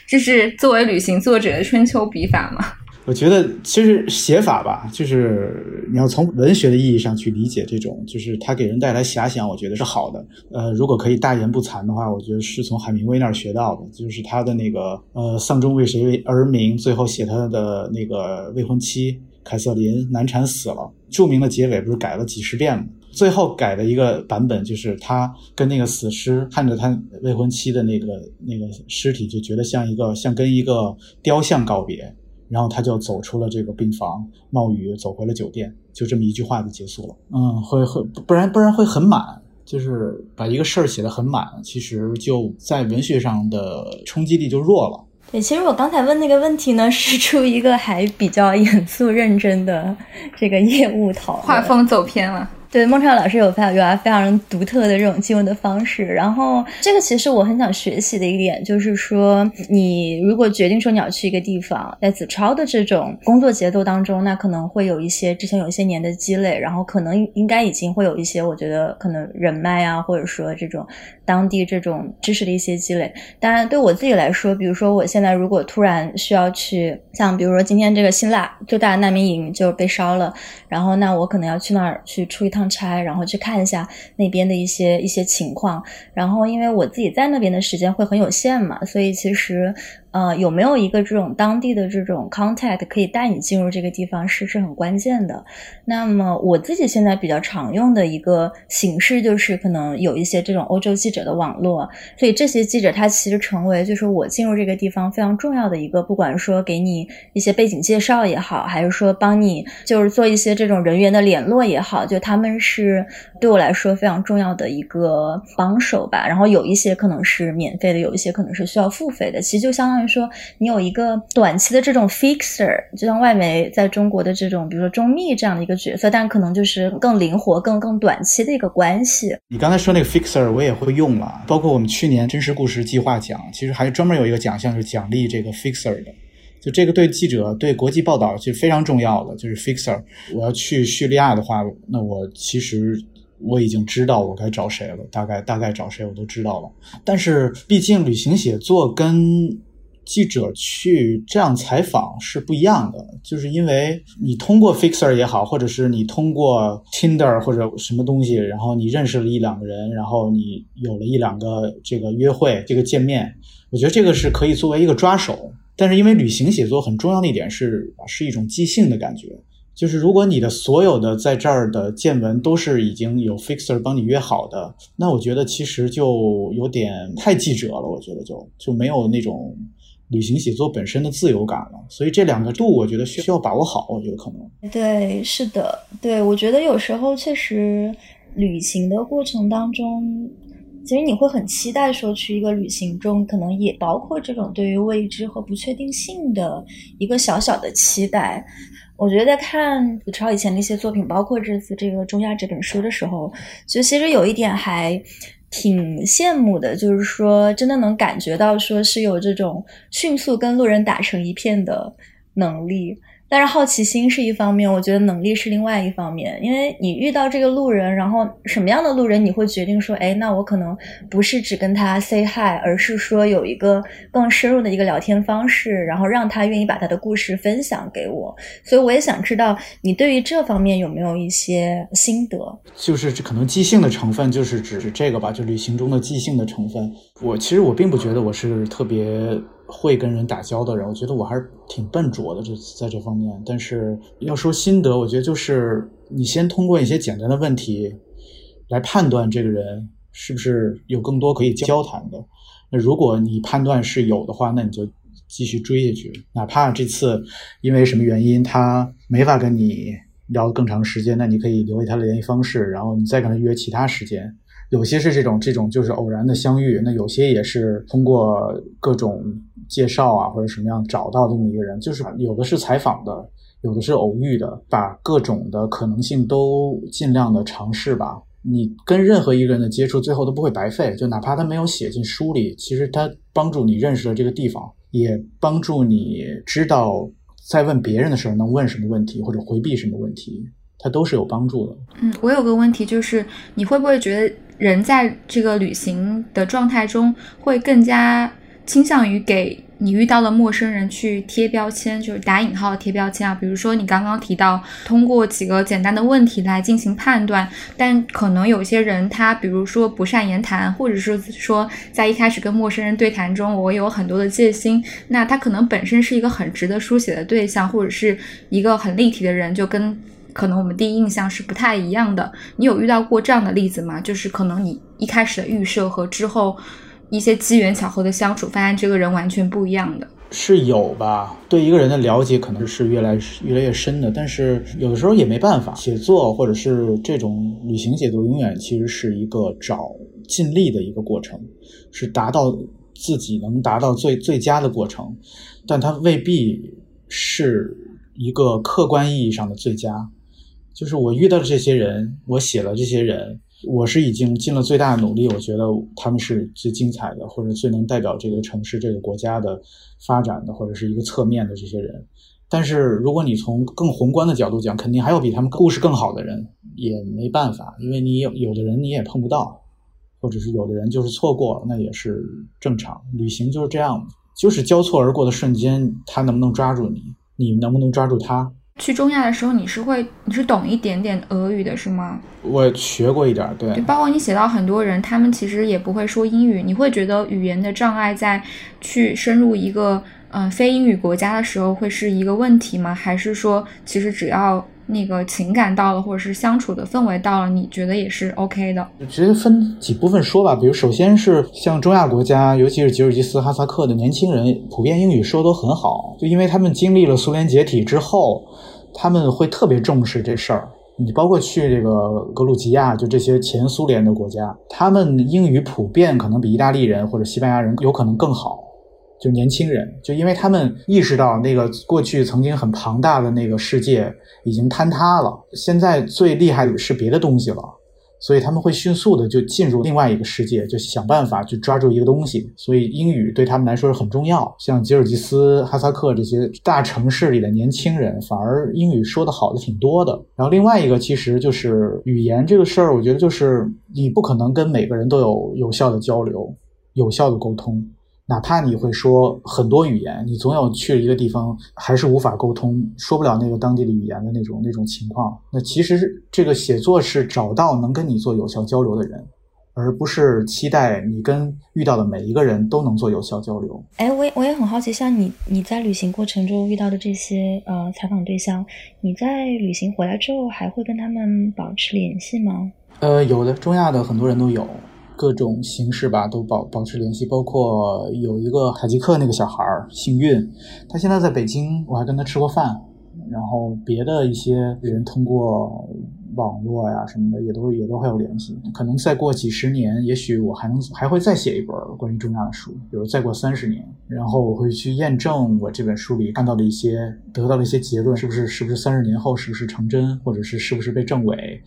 这是作为旅行作者的春秋笔法吗？我觉得其实写法吧，就是你要从文学的意义上去理解这种，就是它给人带来遐想，我觉得是好的。呃，如果可以大言不惭的话，我觉得是从海明威那儿学到的，就是他的那个呃丧钟为谁而鸣，最后写他的那个未婚妻凯瑟琳难产死了，著名的结尾不是改了几十遍吗？最后改的一个版本就是他跟那个死尸看着他未婚妻的那个那个尸体，就觉得像一个像跟一个雕像告别。然后他就走出了这个病房，冒雨走回了酒店，就这么一句话就结束了。嗯，会会不然不然会很满，就是把一个事儿写得很满，其实就在文学上的冲击力就弱了。对，其实我刚才问那个问题呢，是出于一个还比较严肃认真的这个业务讨论，画风走偏了。对，孟超老师有非常有啊非常独特的这种进入的方式，然后这个其实我很想学习的一点就是说，你如果决定说你要去一个地方，在子超的这种工作节奏当中，那可能会有一些之前有一些年的积累，然后可能应该已经会有一些，我觉得可能人脉啊，或者说这种当地这种知识的一些积累。当然，对我自己来说，比如说我现在如果突然需要去，像比如说今天这个新腊最大的难民营就被烧了，然后那我可能要去那儿去出一趟。差，然后去看一下那边的一些一些情况，然后因为我自己在那边的时间会很有限嘛，所以其实。呃，有没有一个这种当地的这种 contact 可以带你进入这个地方是是很关键的。那么我自己现在比较常用的一个形式就是可能有一些这种欧洲记者的网络，所以这些记者他其实成为就是我进入这个地方非常重要的一个，不管说给你一些背景介绍也好，还是说帮你就是做一些这种人员的联络也好，就他们是对我来说非常重要的一个帮手吧。然后有一些可能是免费的，有一些可能是需要付费的，其实就相当于。说你有一个短期的这种 fixer，就像外媒在中国的这种，比如说中密这样的一个角色，但可能就是更灵活、更更短期的一个关系。你刚才说那个 fixer，我也会用了，包括我们去年真实故事计划奖，其实还专门有一个奖项是奖励这个 fixer 的。就这个对记者、对国际报道是非常重要的，就是 fixer。我要去叙利亚的话，那我其实我已经知道我该找谁了，大概大概找谁我都知道了。但是毕竟旅行写作跟记者去这样采访是不一样的，就是因为你通过 Fixer 也好，或者是你通过 Tinder 或者什么东西，然后你认识了一两个人，然后你有了一两个这个约会、这个见面，我觉得这个是可以作为一个抓手。但是因为旅行写作很重要的一点是，是一种即兴的感觉，就是如果你的所有的在这儿的见闻都是已经有 Fixer 帮你约好的，那我觉得其实就有点太记者了，我觉得就就没有那种。旅行写作本身的自由感了，所以这两个度我觉得需要把握好。我觉得可能对，是的，对我觉得有时候确实，旅行的过程当中，其实你会很期待说去一个旅行中，可能也包括这种对于未知和不确定性的一个小小的期待。我觉得在看子超以前的一些作品，包括这次这个《中亚》这本书的时候，就其实有一点还挺羡慕的，就是说真的能感觉到说是有这种迅速跟路人打成一片的能力。但是好奇心是一方面，我觉得能力是另外一方面。因为你遇到这个路人，然后什么样的路人你会决定说，哎，那我可能不是只跟他 say hi，而是说有一个更深入的一个聊天方式，然后让他愿意把他的故事分享给我。所以我也想知道你对于这方面有没有一些心得？就是可能即兴的成分，就是指指这个吧，就旅行中的即兴的成分。我其实我并不觉得我是特别。会跟人打交的人，我觉得我还是挺笨拙的，就在这方面。但是要说心得，我觉得就是你先通过一些简单的问题来判断这个人是不是有更多可以交谈的。那如果你判断是有的话，那你就继续追下去，哪怕这次因为什么原因他没法跟你聊更长时间，那你可以留给他的联系方式，然后你再跟他约其他时间。有些是这种这种就是偶然的相遇，那有些也是通过各种介绍啊或者什么样找到这么一个人，就是有的是采访的，有的是偶遇的，把各种的可能性都尽量的尝试吧。你跟任何一个人的接触，最后都不会白费，就哪怕他没有写进书里，其实他帮助你认识了这个地方，也帮助你知道在问别人的时候能问什么问题或者回避什么问题，它都是有帮助的。嗯，我有个问题就是，你会不会觉得？人在这个旅行的状态中，会更加倾向于给你遇到的陌生人去贴标签，就是打引号贴标签啊。比如说你刚刚提到通过几个简单的问题来进行判断，但可能有些人他比如说不善言谈，或者是说在一开始跟陌生人对谈中，我有很多的戒心，那他可能本身是一个很值得书写的对象，或者是一个很立体的人，就跟。可能我们第一印象是不太一样的。你有遇到过这样的例子吗？就是可能你一开始的预设和之后一些机缘巧合的相处，发现这个人完全不一样的。是有吧？对一个人的了解可能是越来越来越深的，但是有的时候也没办法。写作或者是这种旅行写作，永远其实是一个找尽力的一个过程，是达到自己能达到最最佳的过程，但它未必是一个客观意义上的最佳。就是我遇到的这些人，我写了这些人，我是已经尽了最大的努力，我觉得他们是最精彩的，或者最能代表这个城市、这个国家的发展的，或者是一个侧面的这些人。但是如果你从更宏观的角度讲，肯定还有比他们故事更好的人，也没办法，因为你有有的人你也碰不到，或者是有的人就是错过了，那也是正常。旅行就是这样，就是交错而过的瞬间，他能不能抓住你，你能不能抓住他。去中亚的时候，你是会你是懂一点点俄语的是吗？我学过一点，对。包括你写到很多人，他们其实也不会说英语，你会觉得语言的障碍在去深入一个嗯非英语国家的时候会是一个问题吗？还是说其实只要那个情感到了，或者是相处的氛围到了，你觉得也是 OK 的？我觉得分几部分说吧，比如首先是像中亚国家，尤其是吉尔吉斯、哈萨克的年轻人，普遍英语说都很好，就因为他们经历了苏联解体之后。他们会特别重视这事儿。你包括去这个格鲁吉亚，就这些前苏联的国家，他们英语普遍可能比意大利人或者西班牙人有可能更好。就年轻人，就因为他们意识到那个过去曾经很庞大的那个世界已经坍塌了，现在最厉害的是别的东西了。所以他们会迅速的就进入另外一个世界，就想办法去抓住一个东西。所以英语对他们来说是很重要。像吉尔吉斯、哈萨克这些大城市里的年轻人，反而英语说的好的挺多的。然后另外一个其实就是语言这个事儿，我觉得就是你不可能跟每个人都有有效的交流、有效的沟通。哪怕你会说很多语言，你总有去了一个地方还是无法沟通，说不了那个当地的语言的那种那种情况。那其实这个写作是找到能跟你做有效交流的人，而不是期待你跟遇到的每一个人都能做有效交流。哎，我也我也很好奇，像你你在旅行过程中遇到的这些呃采访对象，你在旅行回来之后还会跟他们保持联系吗？呃，有的，中亚的很多人都有。各种形式吧，都保保持联系，包括有一个塔吉克那个小孩儿，幸运，他现在在北京，我还跟他吃过饭。然后别的一些人通过网络呀什么的，也都也都还有联系。可能再过几十年，也许我还能还会再写一本关于中亚的书，比如再过三十年，然后我会去验证我这本书里看到的一些得到的一些结论是不是是不是三十年后是不是成真，或者是是不是被证伪。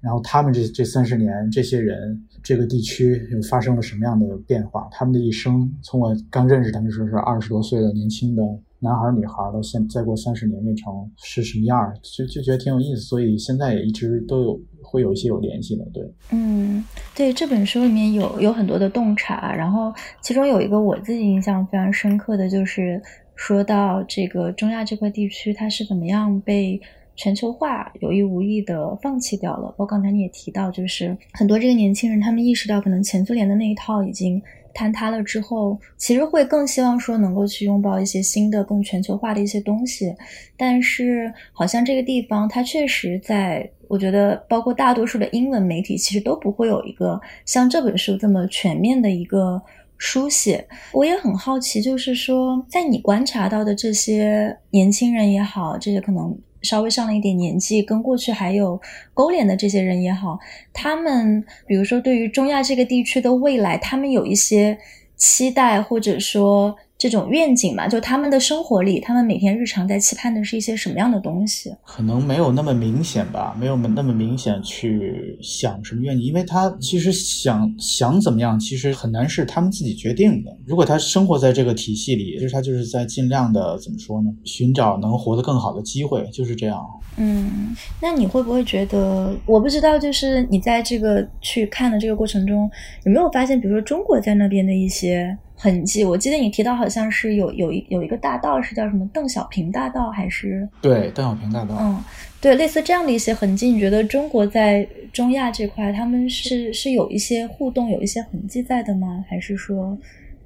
然后他们这这三十年，这些人这个地区又发生了什么样的变化？他们的一生，从我刚认识他们时候是二十多岁的年轻的男孩女孩，到现再过三十年变成是什么样就就觉得挺有意思。所以现在也一直都有会有一些有联系的，对。嗯，对，这本书里面有有很多的洞察，然后其中有一个我自己印象非常深刻的就是说到这个中亚这块地区，它是怎么样被。全球化有意无意的放弃掉了，包括刚才你也提到，就是很多这个年轻人，他们意识到可能前苏联的那一套已经坍塌了之后，其实会更希望说能够去拥抱一些新的、更全球化的一些东西。但是好像这个地方，它确实在，我觉得包括大多数的英文媒体，其实都不会有一个像这本书这么全面的一个书写。我也很好奇，就是说，在你观察到的这些年轻人也好，这些可能。稍微上了一点年纪，跟过去还有勾连的这些人也好，他们比如说对于中亚这个地区的未来，他们有一些期待，或者说。这种愿景嘛，就他们的生活里，他们每天日常在期盼的是一些什么样的东西？可能没有那么明显吧，没有那么明显去想什么愿景，因为他其实想想怎么样，其实很难是他们自己决定的。如果他生活在这个体系里，其实他就是在尽量的怎么说呢？寻找能活得更好的机会，就是这样。嗯，那你会不会觉得？我不知道，就是你在这个去看的这个过程中，有没有发现，比如说中国在那边的一些？痕迹，我记得你提到好像是有有一有一个大道是叫什么邓小平大道还是？对，邓小平大道。嗯，对，类似这样的一些痕迹，你觉得中国在中亚这块他们是是有一些互动，有一些痕迹在的吗？还是说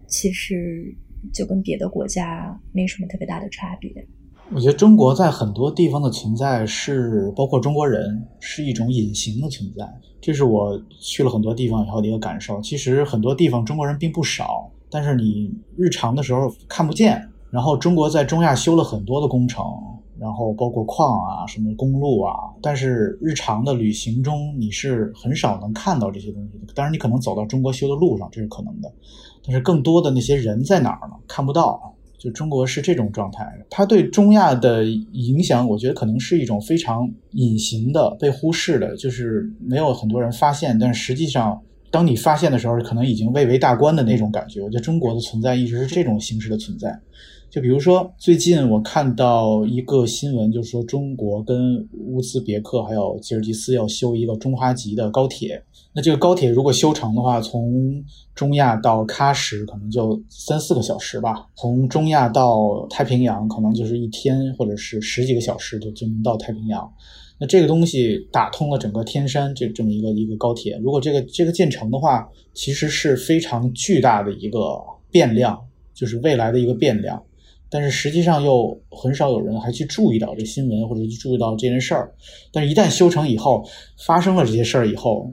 其实就跟别的国家没什么特别大的差别？我觉得中国在很多地方的存在是，包括中国人是一种隐形的存在，这是我去了很多地方以后的一个感受。其实很多地方中国人并不少。但是你日常的时候看不见，然后中国在中亚修了很多的工程，然后包括矿啊、什么公路啊，但是日常的旅行中你是很少能看到这些东西的。当然，你可能走到中国修的路上，这是可能的，但是更多的那些人在哪儿呢？看不到。就中国是这种状态，它对中亚的影响，我觉得可能是一种非常隐形的、被忽视的，就是没有很多人发现，但实际上。当你发现的时候，可能已经蔚为大观的那种感觉。我觉得中国的存在一直是这种形式的存在。就比如说，最近我看到一个新闻，就是说中国跟乌兹别克还有吉尔吉斯要修一个中哈级的高铁。那这个高铁如果修成的话，从中亚到喀什可能就三四个小时吧；从中亚到太平洋可能就是一天或者是十几个小时就就能到太平洋。那这个东西打通了整个天山，这这么一个一个高铁，如果这个这个建成的话，其实是非常巨大的一个变量，就是未来的一个变量。但是实际上又很少有人还去注意到这新闻，或者去注意到这件事儿。但是一旦修成以后，发生了这些事儿以后，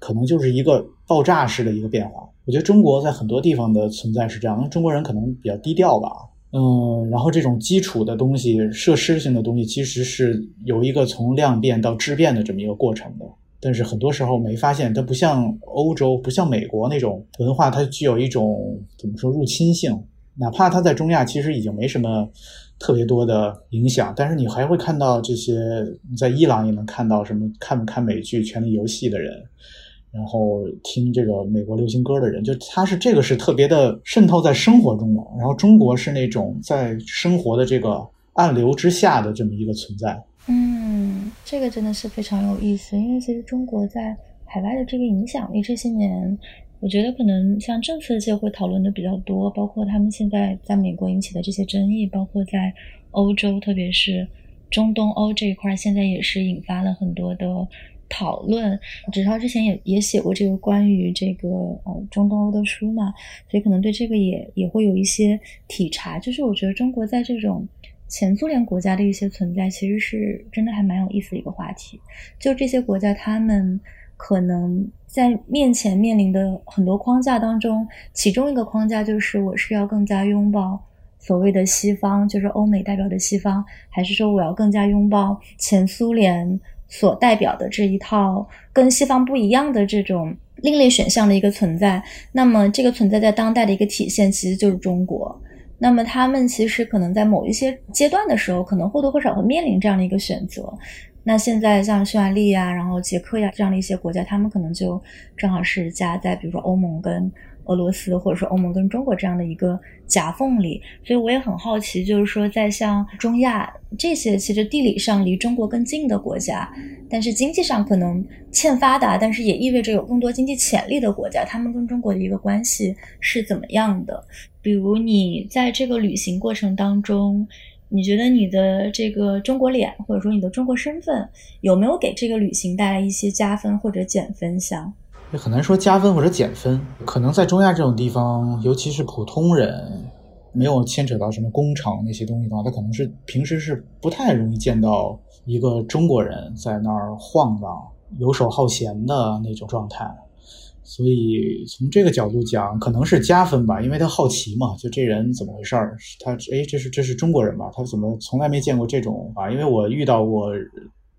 可能就是一个爆炸式的一个变化。我觉得中国在很多地方的存在是这样，因为中国人可能比较低调吧。嗯，然后这种基础的东西、设施性的东西，其实是有一个从量变到质变的这么一个过程的。但是很多时候没发现，它不像欧洲、不像美国那种文化，它具有一种怎么说入侵性。哪怕它在中亚其实已经没什么特别多的影响，但是你还会看到这些，在伊朗也能看到什么看不看美剧《权力游戏》的人。然后听这个美国流行歌的人，就他是这个是特别的渗透在生活中的。然后中国是那种在生活的这个暗流之下的这么一个存在。嗯，这个真的是非常有意思，因为其实中国在海外的这个影响力这些年，我觉得可能像政策界会讨论的比较多，包括他们现在在美国引起的这些争议，包括在欧洲，特别是中东欧这一块，现在也是引发了很多的。讨论，纸超之前也也写过这个关于这个呃中东欧的书嘛，所以可能对这个也也会有一些体察。就是我觉得中国在这种前苏联国家的一些存在，其实是真的还蛮有意思的一个话题。就这些国家，他们可能在面前面临的很多框架当中，其中一个框架就是我是要更加拥抱所谓的西方，就是欧美代表的西方，还是说我要更加拥抱前苏联？所代表的这一套跟西方不一样的这种另类选项的一个存在。那么这个存在在当代的一个体现，其实就是中国。那么他们其实可能在某一些阶段的时候，可能或多或少会面临这样的一个选择。那现在像匈牙利呀，然后捷克呀这样的一些国家，他们可能就正好是夹在比如说欧盟跟俄罗斯，或者说欧盟跟中国这样的一个夹缝里。所以我也很好奇，就是说在像中亚这些其实地理上离中国更近的国家，但是经济上可能欠发达，但是也意味着有更多经济潜力的国家，他们跟中国的一个关系是怎么样的？比如你在这个旅行过程当中，你觉得你的这个中国脸，或者说你的中国身份，有没有给这个旅行带来一些加分或者减分项？也很难说加分或者减分。可能在中亚这种地方，尤其是普通人，没有牵扯到什么工厂那些东西的话，他可能是平时是不太容易见到一个中国人在那儿晃荡、游手好闲的那种状态。所以从这个角度讲，可能是加分吧，因为他好奇嘛，就这人怎么回事儿？他哎，这是这是中国人吧？他怎么从来没见过这种啊？因为我遇到过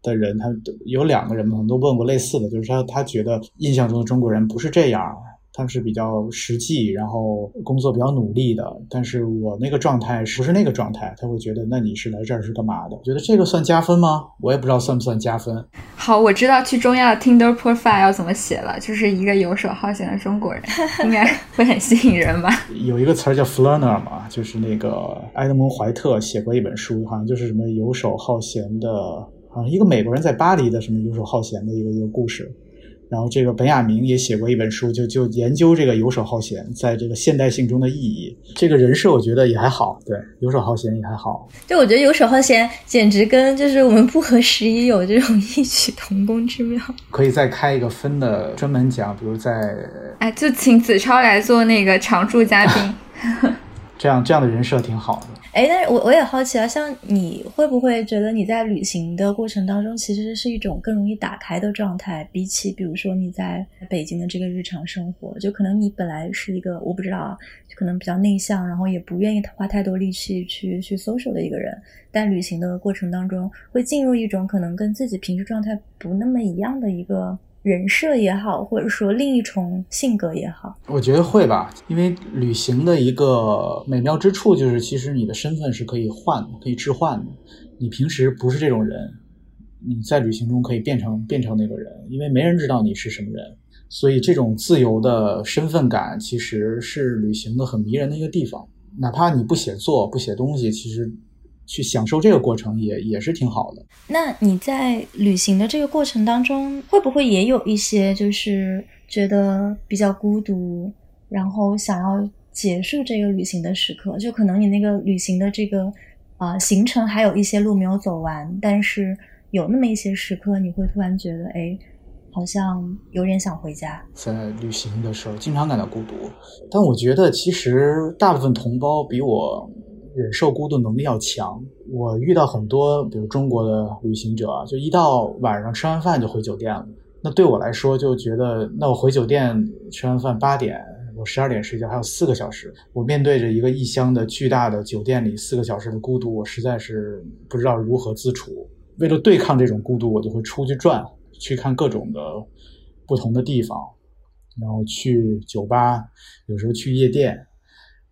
的人，他有两个人嘛，都问过类似的，就是他他觉得印象中的中国人不是这样。他们是比较实际，然后工作比较努力的，但是我那个状态不是那个状态，他会觉得那你是来这儿是干嘛的？觉得这个算加分吗？我也不知道算不算加分。好，我知道去中亚的 Tinder profile 要怎么写了，就是一个游手好闲的中国人，应该会很吸引人吧？有一个词儿叫 Flerner 嘛，就是那个埃德蒙·怀特写过一本书，好像就是什么游手好闲的，好像一个美国人在巴黎的什么游手好闲的一个一个故事。然后这个本雅明也写过一本书，就就研究这个游手好闲在这个现代性中的意义。这个人设我觉得也还好，对，游手好闲也还好。就我觉得游手好闲简直跟就是我们不合时宜有这种异曲同工之妙。可以再开一个分的专门讲，比如在哎，就请子超来做那个常驻嘉宾，这样这样的人设挺好的。哎，但是我我也好奇啊，像你会不会觉得你在旅行的过程当中，其实是一种更容易打开的状态，比起比如说你在北京的这个日常生活，就可能你本来是一个我不知道啊，就可能比较内向，然后也不愿意花太多力气去去 social 的一个人，但旅行的过程当中会进入一种可能跟自己平时状态不那么一样的一个。人设也好，或者说另一重性格也好，我觉得会吧。因为旅行的一个美妙之处就是，其实你的身份是可以换、可以置换的。你平时不是这种人，你在旅行中可以变成变成那个人，因为没人知道你是什么人。所以这种自由的身份感，其实是旅行的很迷人的一个地方。哪怕你不写作、不写东西，其实。去享受这个过程也也是挺好的。那你在旅行的这个过程当中，会不会也有一些就是觉得比较孤独，然后想要结束这个旅行的时刻？就可能你那个旅行的这个啊行程还有一些路没有走完，但是有那么一些时刻，你会突然觉得，哎，好像有点想回家。在旅行的时候，经常感到孤独，但我觉得其实大部分同胞比我。忍受孤独能力要强。我遇到很多，比如中国的旅行者，就一到晚上吃完饭就回酒店了。那对我来说，就觉得那我回酒店吃完饭八点，我十二点睡觉，还有四个小时。我面对着一个异乡的巨大的酒店里四个小时的孤独，我实在是不知道如何自处。为了对抗这种孤独，我就会出去转，去看各种的不同的地方，然后去酒吧，有时候去夜店。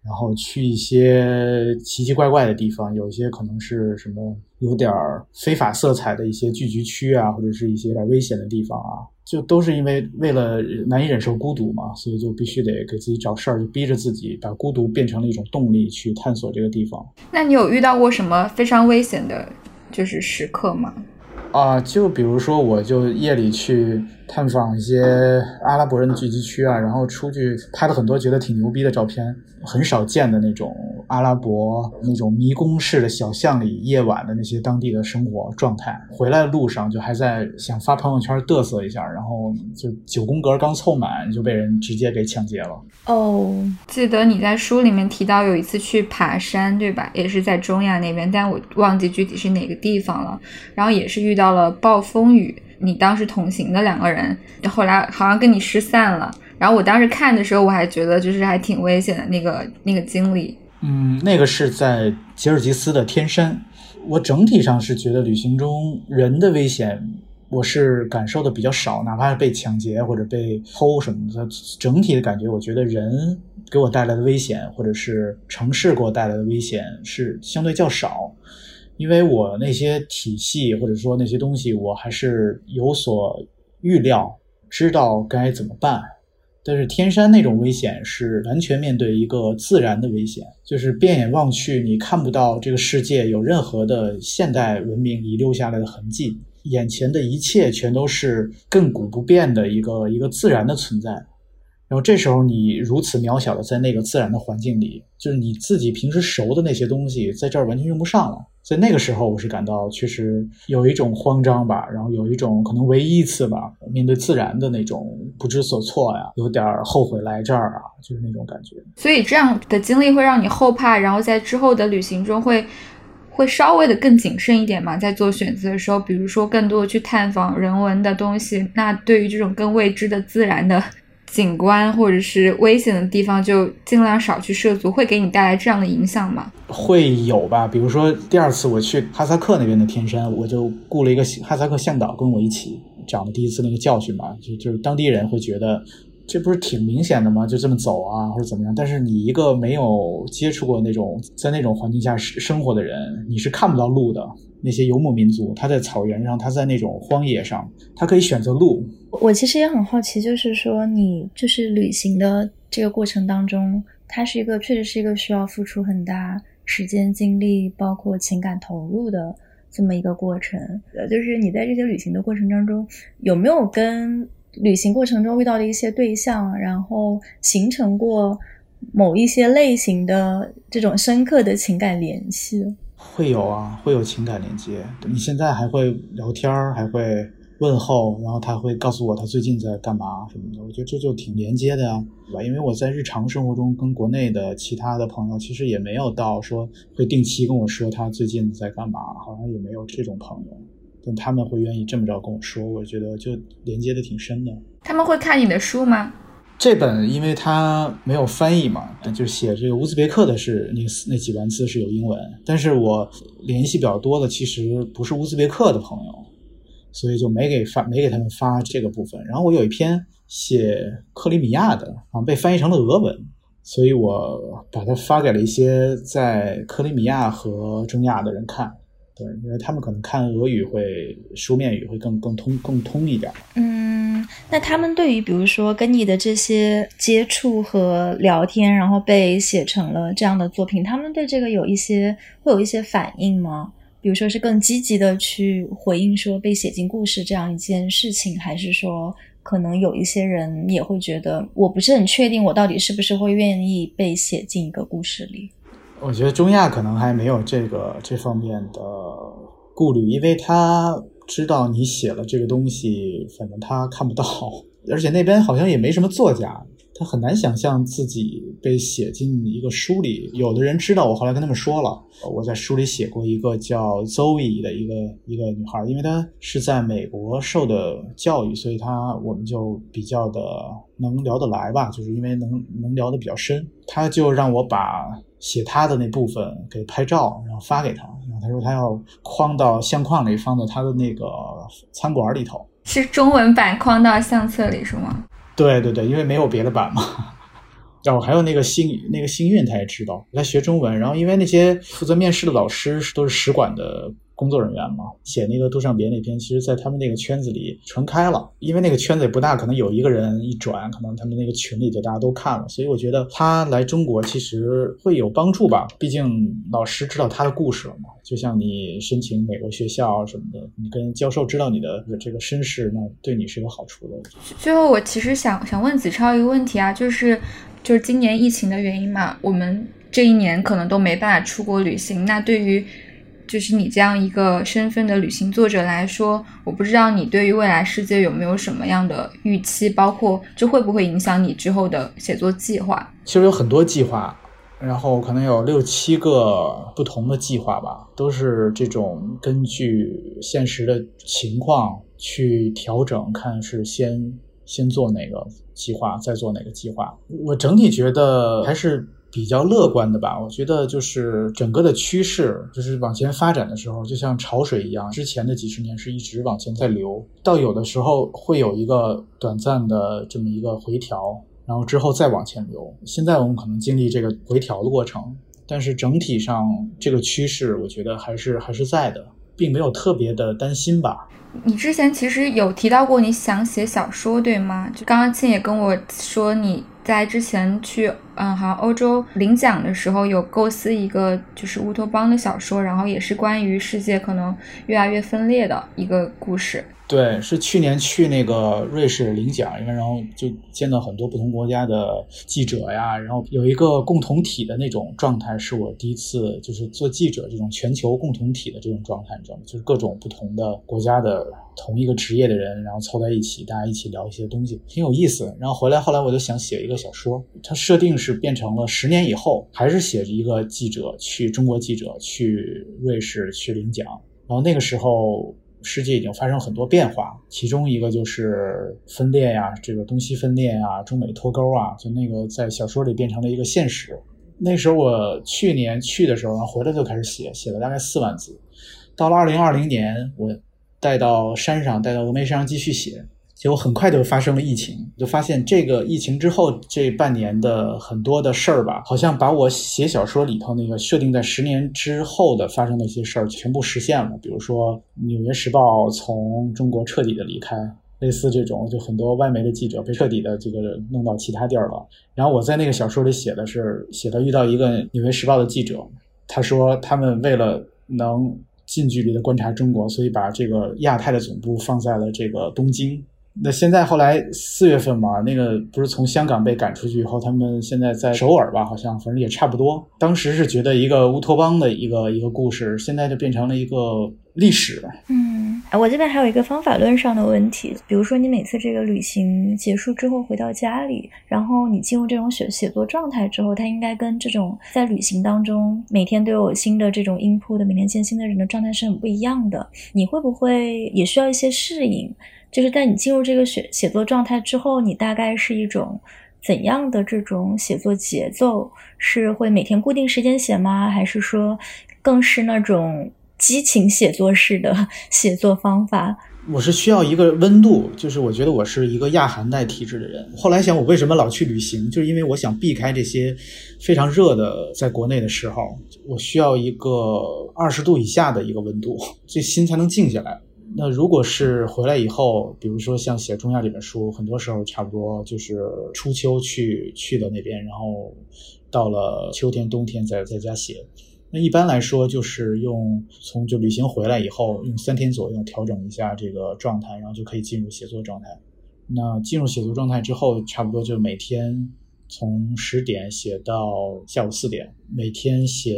然后去一些奇奇怪怪的地方，有一些可能是什么有点非法色彩的一些聚集区啊，或者是一些有点危险的地方啊，就都是因为为了难以忍受孤独嘛，所以就必须得给自己找事儿，就逼着自己把孤独变成了一种动力去探索这个地方。那你有遇到过什么非常危险的，就是时刻吗？啊，就比如说，我就夜里去探访一些阿拉伯人的聚集区啊，然后出去拍了很多觉得挺牛逼的照片，很少见的那种阿拉伯那种迷宫式的小巷里夜晚的那些当地的生活状态。回来的路上就还在想发朋友圈嘚瑟一下，然后就九宫格刚凑满就被人直接给抢劫了。哦，记得你在书里面提到有一次去爬山，对吧？也是在中亚那边，但我忘记具体是哪个地方了。然后也是遇到。到了暴风雨，你当时同行的两个人，后来好像跟你失散了。然后我当时看的时候，我还觉得就是还挺危险的那个那个经历。嗯，那个是在吉尔吉斯的天山。我整体上是觉得旅行中人的危险我是感受的比较少，哪怕是被抢劫或者被偷什么的，整体的感觉，我觉得人给我带来的危险，或者是城市给我带来的危险是相对较少，因为我那些体系或者说那些东西，我还是有所预料，知道该怎么办。但是天山那种危险是完全面对一个自然的危险，就是遍眼望去，你看不到这个世界有任何的现代文明遗留下来的痕迹。眼前的一切全都是亘古不变的一个一个自然的存在，然后这时候你如此渺小的在那个自然的环境里，就是你自己平时熟的那些东西，在这儿完全用不上了。在那个时候，我是感到确实有一种慌张吧，然后有一种可能唯一一次吧，面对自然的那种不知所措呀，有点后悔来这儿啊，就是那种感觉。所以这样的经历会让你后怕，然后在之后的旅行中会。会稍微的更谨慎一点嘛，在做选择的时候，比如说更多的去探访人文的东西。那对于这种更未知的自然的景观或者是危险的地方，就尽量少去涉足，会给你带来这样的影响吗？会有吧，比如说第二次我去哈萨克那边的天山，我就雇了一个哈萨克向导跟我一起，讲的第一次那个教训嘛，就就是当地人会觉得。这不是挺明显的吗？就这么走啊，或者怎么样？但是你一个没有接触过那种在那种环境下生活的人，你是看不到路的。那些游牧民族，他在草原上，他在那种荒野上，他可以选择路。我其实也很好奇，就是说你就是旅行的这个过程当中，它是一个确实是一个需要付出很大时间、精力，包括情感投入的这么一个过程。呃，就是你在这些旅行的过程当中，有没有跟？旅行过程中遇到的一些对象，然后形成过某一些类型的这种深刻的情感联系，会有啊，会有情感连接。你现在还会聊天儿，还会问候，然后他会告诉我他最近在干嘛什么的。我觉得这就挺连接的呀，对吧？因为我在日常生活中跟国内的其他的朋友，其实也没有到说会定期跟我说他最近在干嘛，好像也没有这种朋友。但他们会愿意这么着跟我说，我觉得就连接的挺深的。他们会看你的书吗？这本因为它没有翻译嘛，就写这个乌兹别克的是那那几万字是有英文，但是我联系比较多的其实不是乌兹别克的朋友，所以就没给发没给他们发这个部分。然后我有一篇写克里米亚的啊，被翻译成了俄文，所以我把它发给了一些在克里米亚和中亚的人看。对，因为他们可能看俄语会书面语会更更通更通一点。嗯，那他们对于比如说跟你的这些接触和聊天，然后被写成了这样的作品，他们对这个有一些会有一些反应吗？比如说是更积极的去回应说被写进故事这样一件事情，还是说可能有一些人也会觉得我不是很确定我到底是不是会愿意被写进一个故事里。我觉得中亚可能还没有这个这方面的顾虑，因为他知道你写了这个东西，反正他看不到，而且那边好像也没什么作家，他很难想象自己被写进一个书里。有的人知道，我后来跟他们说了，我在书里写过一个叫 Zoe 的一个一个女孩，因为她是在美国受的教育，所以她我们就比较的能聊得来吧，就是因为能能聊得比较深，他就让我把。写他的那部分给拍照，然后发给他。然后他说他要框到相框里，放在他的那个餐馆里头。是中文版框到相册里是吗？对对对，因为没有别的版嘛。然 后还有那个幸那个幸运，他也知道他学中文。然后因为那些负责面试的老师都是使馆的。工作人员嘛，写那个杜尚别那篇，其实，在他们那个圈子里传开了，因为那个圈子也不大，可能有一个人一转，可能他们那个群里就大家都看了，所以我觉得他来中国其实会有帮助吧，毕竟老师知道他的故事了嘛，就像你申请美国学校什么的，你跟教授知道你的这个身世，那对你是有好处的。最后，我其实想想问子超一个问题啊，就是就是今年疫情的原因嘛，我们这一年可能都没办法出国旅行，那对于就是你这样一个身份的旅行作者来说，我不知道你对于未来世界有没有什么样的预期，包括这会不会影响你之后的写作计划？其实有很多计划，然后可能有六七个不同的计划吧，都是这种根据现实的情况去调整，看是先先做哪个计划，再做哪个计划。我整体觉得还是。比较乐观的吧。我觉得就是整个的趋势，就是往前发展的时候，就像潮水一样，之前的几十年是一直往前在流，到有的时候会有一个短暂的这么一个回调，然后之后再往前流。现在我们可能经历这个回调的过程，但是整体上这个趋势，我觉得还是还是在的，并没有特别的担心吧。你之前其实有提到过你想写小说，对吗？就刚刚庆也跟我说，你在之前去嗯，好像欧洲领奖的时候有构思一个就是乌托邦的小说，然后也是关于世界可能越来越分裂的一个故事。对，是去年去那个瑞士领奖，因为然后就见到很多不同国家的记者呀，然后有一个共同体的那种状态，是我第一次就是做记者这种全球共同体的这种状态，你知道吗？就是各种不同的国家的同一个职业的人，然后凑在一起，大家一起聊一些东西，挺有意思。然后回来后来我就想写一个小说，它设定是变成了十年以后，还是写着一个记者去中国记者去瑞士去领奖，然后那个时候。世界已经发生很多变化，其中一个就是分裂呀，这个东西分裂啊，中美脱钩啊，就那个在小说里变成了一个现实。那时候我去年去的时候，然后回来就开始写，写了大概四万字。到了二零二零年，我带到山上，带到峨眉山上继续写。结果很快就发生了疫情，就发现这个疫情之后这半年的很多的事儿吧，好像把我写小说里头那个设定在十年之后的发生的一些事儿全部实现了。比如说《纽约时报》从中国彻底的离开，类似这种，就很多外媒的记者被彻底的这个弄到其他地儿了。然后我在那个小说里写的是，写的遇到一个《纽约时报》的记者，他说他们为了能近距离的观察中国，所以把这个亚太的总部放在了这个东京。那现在后来四月份嘛，那个不是从香港被赶出去以后，他们现在在首尔吧？好像反正也差不多。当时是觉得一个乌托邦的一个一个故事，现在就变成了一个历史。嗯，我这边还有一个方法论上的问题，比如说你每次这个旅行结束之后回到家里，然后你进入这种写写作状态之后，它应该跟这种在旅行当中每天都有新的这种 input 的每天见新的人的状态是很不一样的。你会不会也需要一些适应？就是在你进入这个写写作状态之后，你大概是一种怎样的这种写作节奏？是会每天固定时间写吗？还是说更是那种激情写作式的写作方法？我是需要一个温度，就是我觉得我是一个亚寒带体质的人。后来想，我为什么老去旅行？就是因为我想避开这些非常热的在国内的时候，我需要一个二十度以下的一个温度，这心才能静下来。那如果是回来以后，比如说像写《中亚》这本书，很多时候差不多就是初秋去去的那边，然后到了秋天、冬天再在家写。那一般来说，就是用从就旅行回来以后，用三天左右调整一下这个状态，然后就可以进入写作状态。那进入写作状态之后，差不多就每天从十点写到下午四点，每天写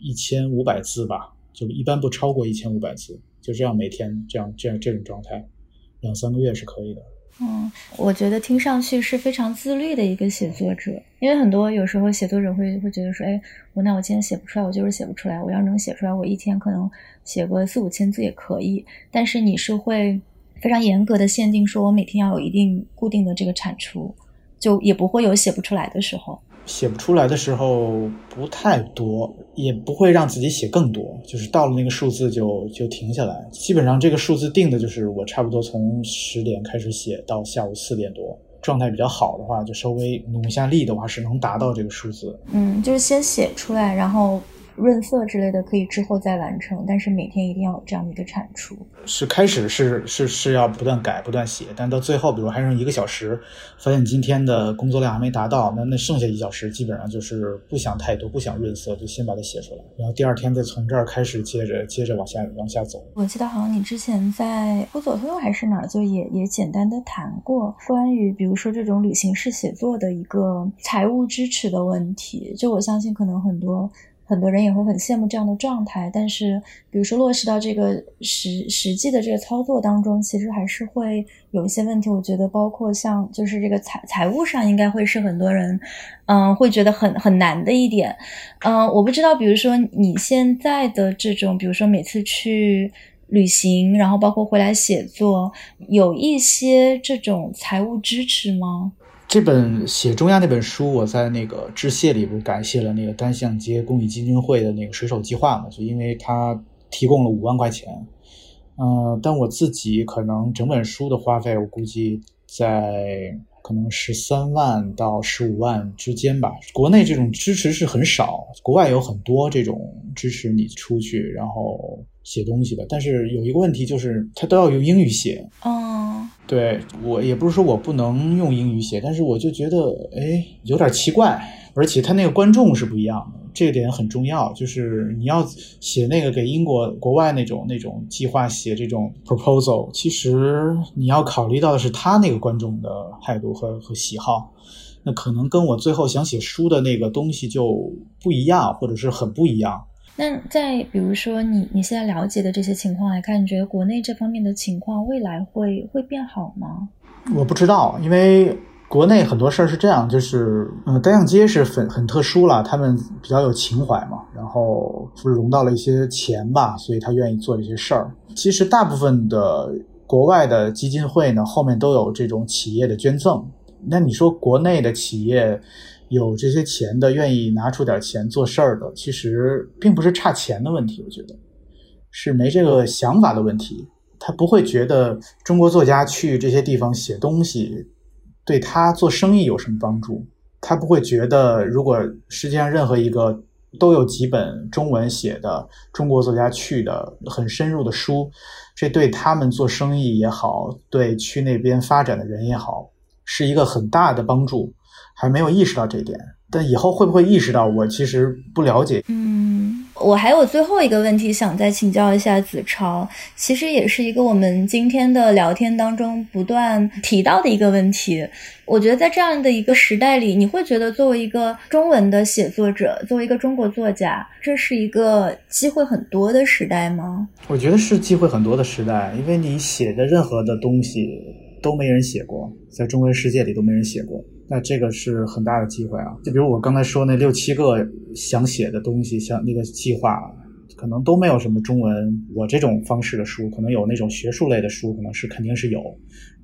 一千五百字吧，就一般不超过一千五百字。就这样每天这样这样这种状态，两三个月是可以的。嗯，我觉得听上去是非常自律的一个写作者，因为很多有时候写作者会会觉得说，哎，我那我今天写不出来，我就是写不出来。我要能写出来，我一天可能写个四五千字也可以。但是你是会非常严格的限定，说我每天要有一定固定的这个产出，就也不会有写不出来的时候。写不出来的时候不太多，也不会让自己写更多，就是到了那个数字就就停下来。基本上这个数字定的就是我差不多从十点开始写到下午四点多，状态比较好的话，就稍微努一下力的话是能达到这个数字。嗯，就是先写出来，然后。润色之类的可以之后再完成，但是每天一定要有这样的一个产出。是开始是是是要不断改不断写，但到最后，比如还剩一个小时，发现你今天的工作量还没达到，那那剩下一小时基本上就是不想太多，不想润色，就先把它写出来，然后第二天再从这儿开始接着接着往下往下走。我记得好像你之前在不佐特还是哪儿，就也也简单的谈过关于比如说这种旅行式写作的一个财务支持的问题。就我相信可能很多。很多人也会很羡慕这样的状态，但是，比如说落实到这个实实际的这个操作当中，其实还是会有一些问题。我觉得，包括像就是这个财财务上，应该会是很多人，嗯，会觉得很很难的一点。嗯，我不知道，比如说你现在的这种，比如说每次去旅行，然后包括回来写作，有一些这种财务支持吗？这本写中亚那本书，我在那个致谢里不感谢了那个单向街公益基金会的那个水手计划嘛，就因为他提供了五万块钱。嗯，但我自己可能整本书的花费，我估计在可能十三万到十五万之间吧。国内这种支持是很少，国外有很多这种支持你出去然后写东西的。但是有一个问题就是，他都要用英语写。哦。对我也不是说我不能用英语写，但是我就觉得哎有点奇怪，而且他那个观众是不一样的，这点很重要。就是你要写那个给英国国外那种那种计划写这种 proposal，其实你要考虑到的是他那个观众的态度和和喜好，那可能跟我最后想写书的那个东西就不一样，或者是很不一样。那在比如说你你现在了解的这些情况来看，你觉得国内这方面的情况未来会会变好吗？我不知道，因为国内很多事儿是这样，就是嗯，单向街是很很特殊了，他们比较有情怀嘛，然后就是融到了一些钱吧，所以他愿意做这些事儿。其实大部分的国外的基金会呢，后面都有这种企业的捐赠。那你说国内的企业？有这些钱的，愿意拿出点钱做事儿的，其实并不是差钱的问题，我觉得是没这个想法的问题。他不会觉得中国作家去这些地方写东西对他做生意有什么帮助，他不会觉得如果世界上任何一个都有几本中文写的中国作家去的很深入的书，这对他们做生意也好，对去那边发展的人也好，是一个很大的帮助。还没有意识到这一点，但以后会不会意识到？我其实不了解。嗯，我还有最后一个问题想再请教一下子超，其实也是一个我们今天的聊天当中不断提到的一个问题。我觉得在这样的一个时代里，你会觉得作为一个中文的写作者，作为一个中国作家，这是一个机会很多的时代吗？我觉得是机会很多的时代，因为你写的任何的东西都没人写过，在中文世界里都没人写过。那这个是很大的机会啊！就比如我刚才说那六七个想写的东西，像那个计划，可能都没有什么中文。我这种方式的书，可能有那种学术类的书，可能是肯定是有，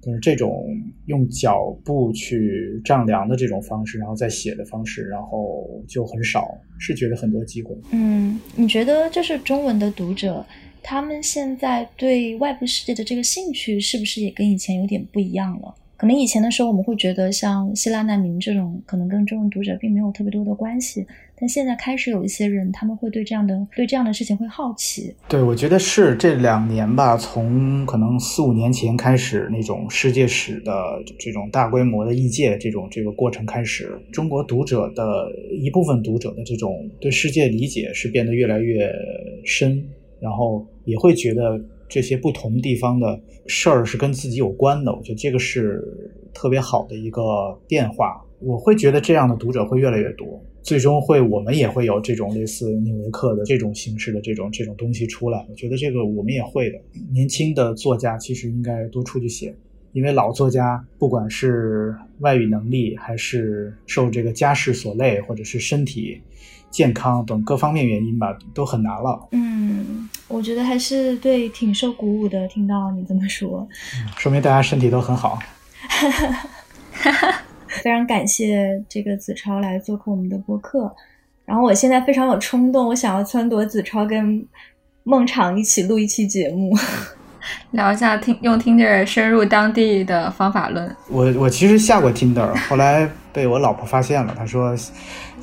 但是这种用脚步去丈量的这种方式，然后再写的方式，然后就很少。是觉得很多机会。嗯，你觉得就是中文的读者，他们现在对外部世界的这个兴趣，是不是也跟以前有点不一样了？可能以前的时候，我们会觉得像希腊难民这种，可能跟中文读者并没有特别多的关系。但现在开始有一些人，他们会对这样的对这样的事情会好奇。对，我觉得是这两年吧，从可能四五年前开始，那种世界史的这种大规模的译介这种这个过程开始，中国读者的一部分读者的这种对世界理解是变得越来越深，然后也会觉得。这些不同地方的事儿是跟自己有关的，我觉得这个是特别好的一个变化。我会觉得这样的读者会越来越多，最终会我们也会有这种类似纽约客的这种形式的这种这种东西出来。我觉得这个我们也会的。年轻的作家其实应该多出去写，因为老作家不管是外语能力，还是受这个家世所累，或者是身体。健康等各方面原因吧，都很难了。嗯，我觉得还是对挺受鼓舞的，听到你这么说，说明大家身体都很好。非常感谢这个子超来做客我们的播客。然后我现在非常有冲动，我想要撺掇子超跟孟昶一起录一期节目，聊一下听用 Tinder 深入当地的方法论。我我其实下过 Tinder，后来被我老婆发现了，她说。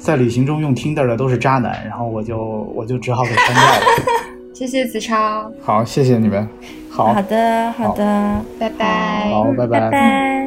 在旅行中用 Tinder 的都是渣男，然后我就我就只好给删掉了。谢谢子超，好，谢谢你们，好。好的好的，拜拜，好，拜。拜拜。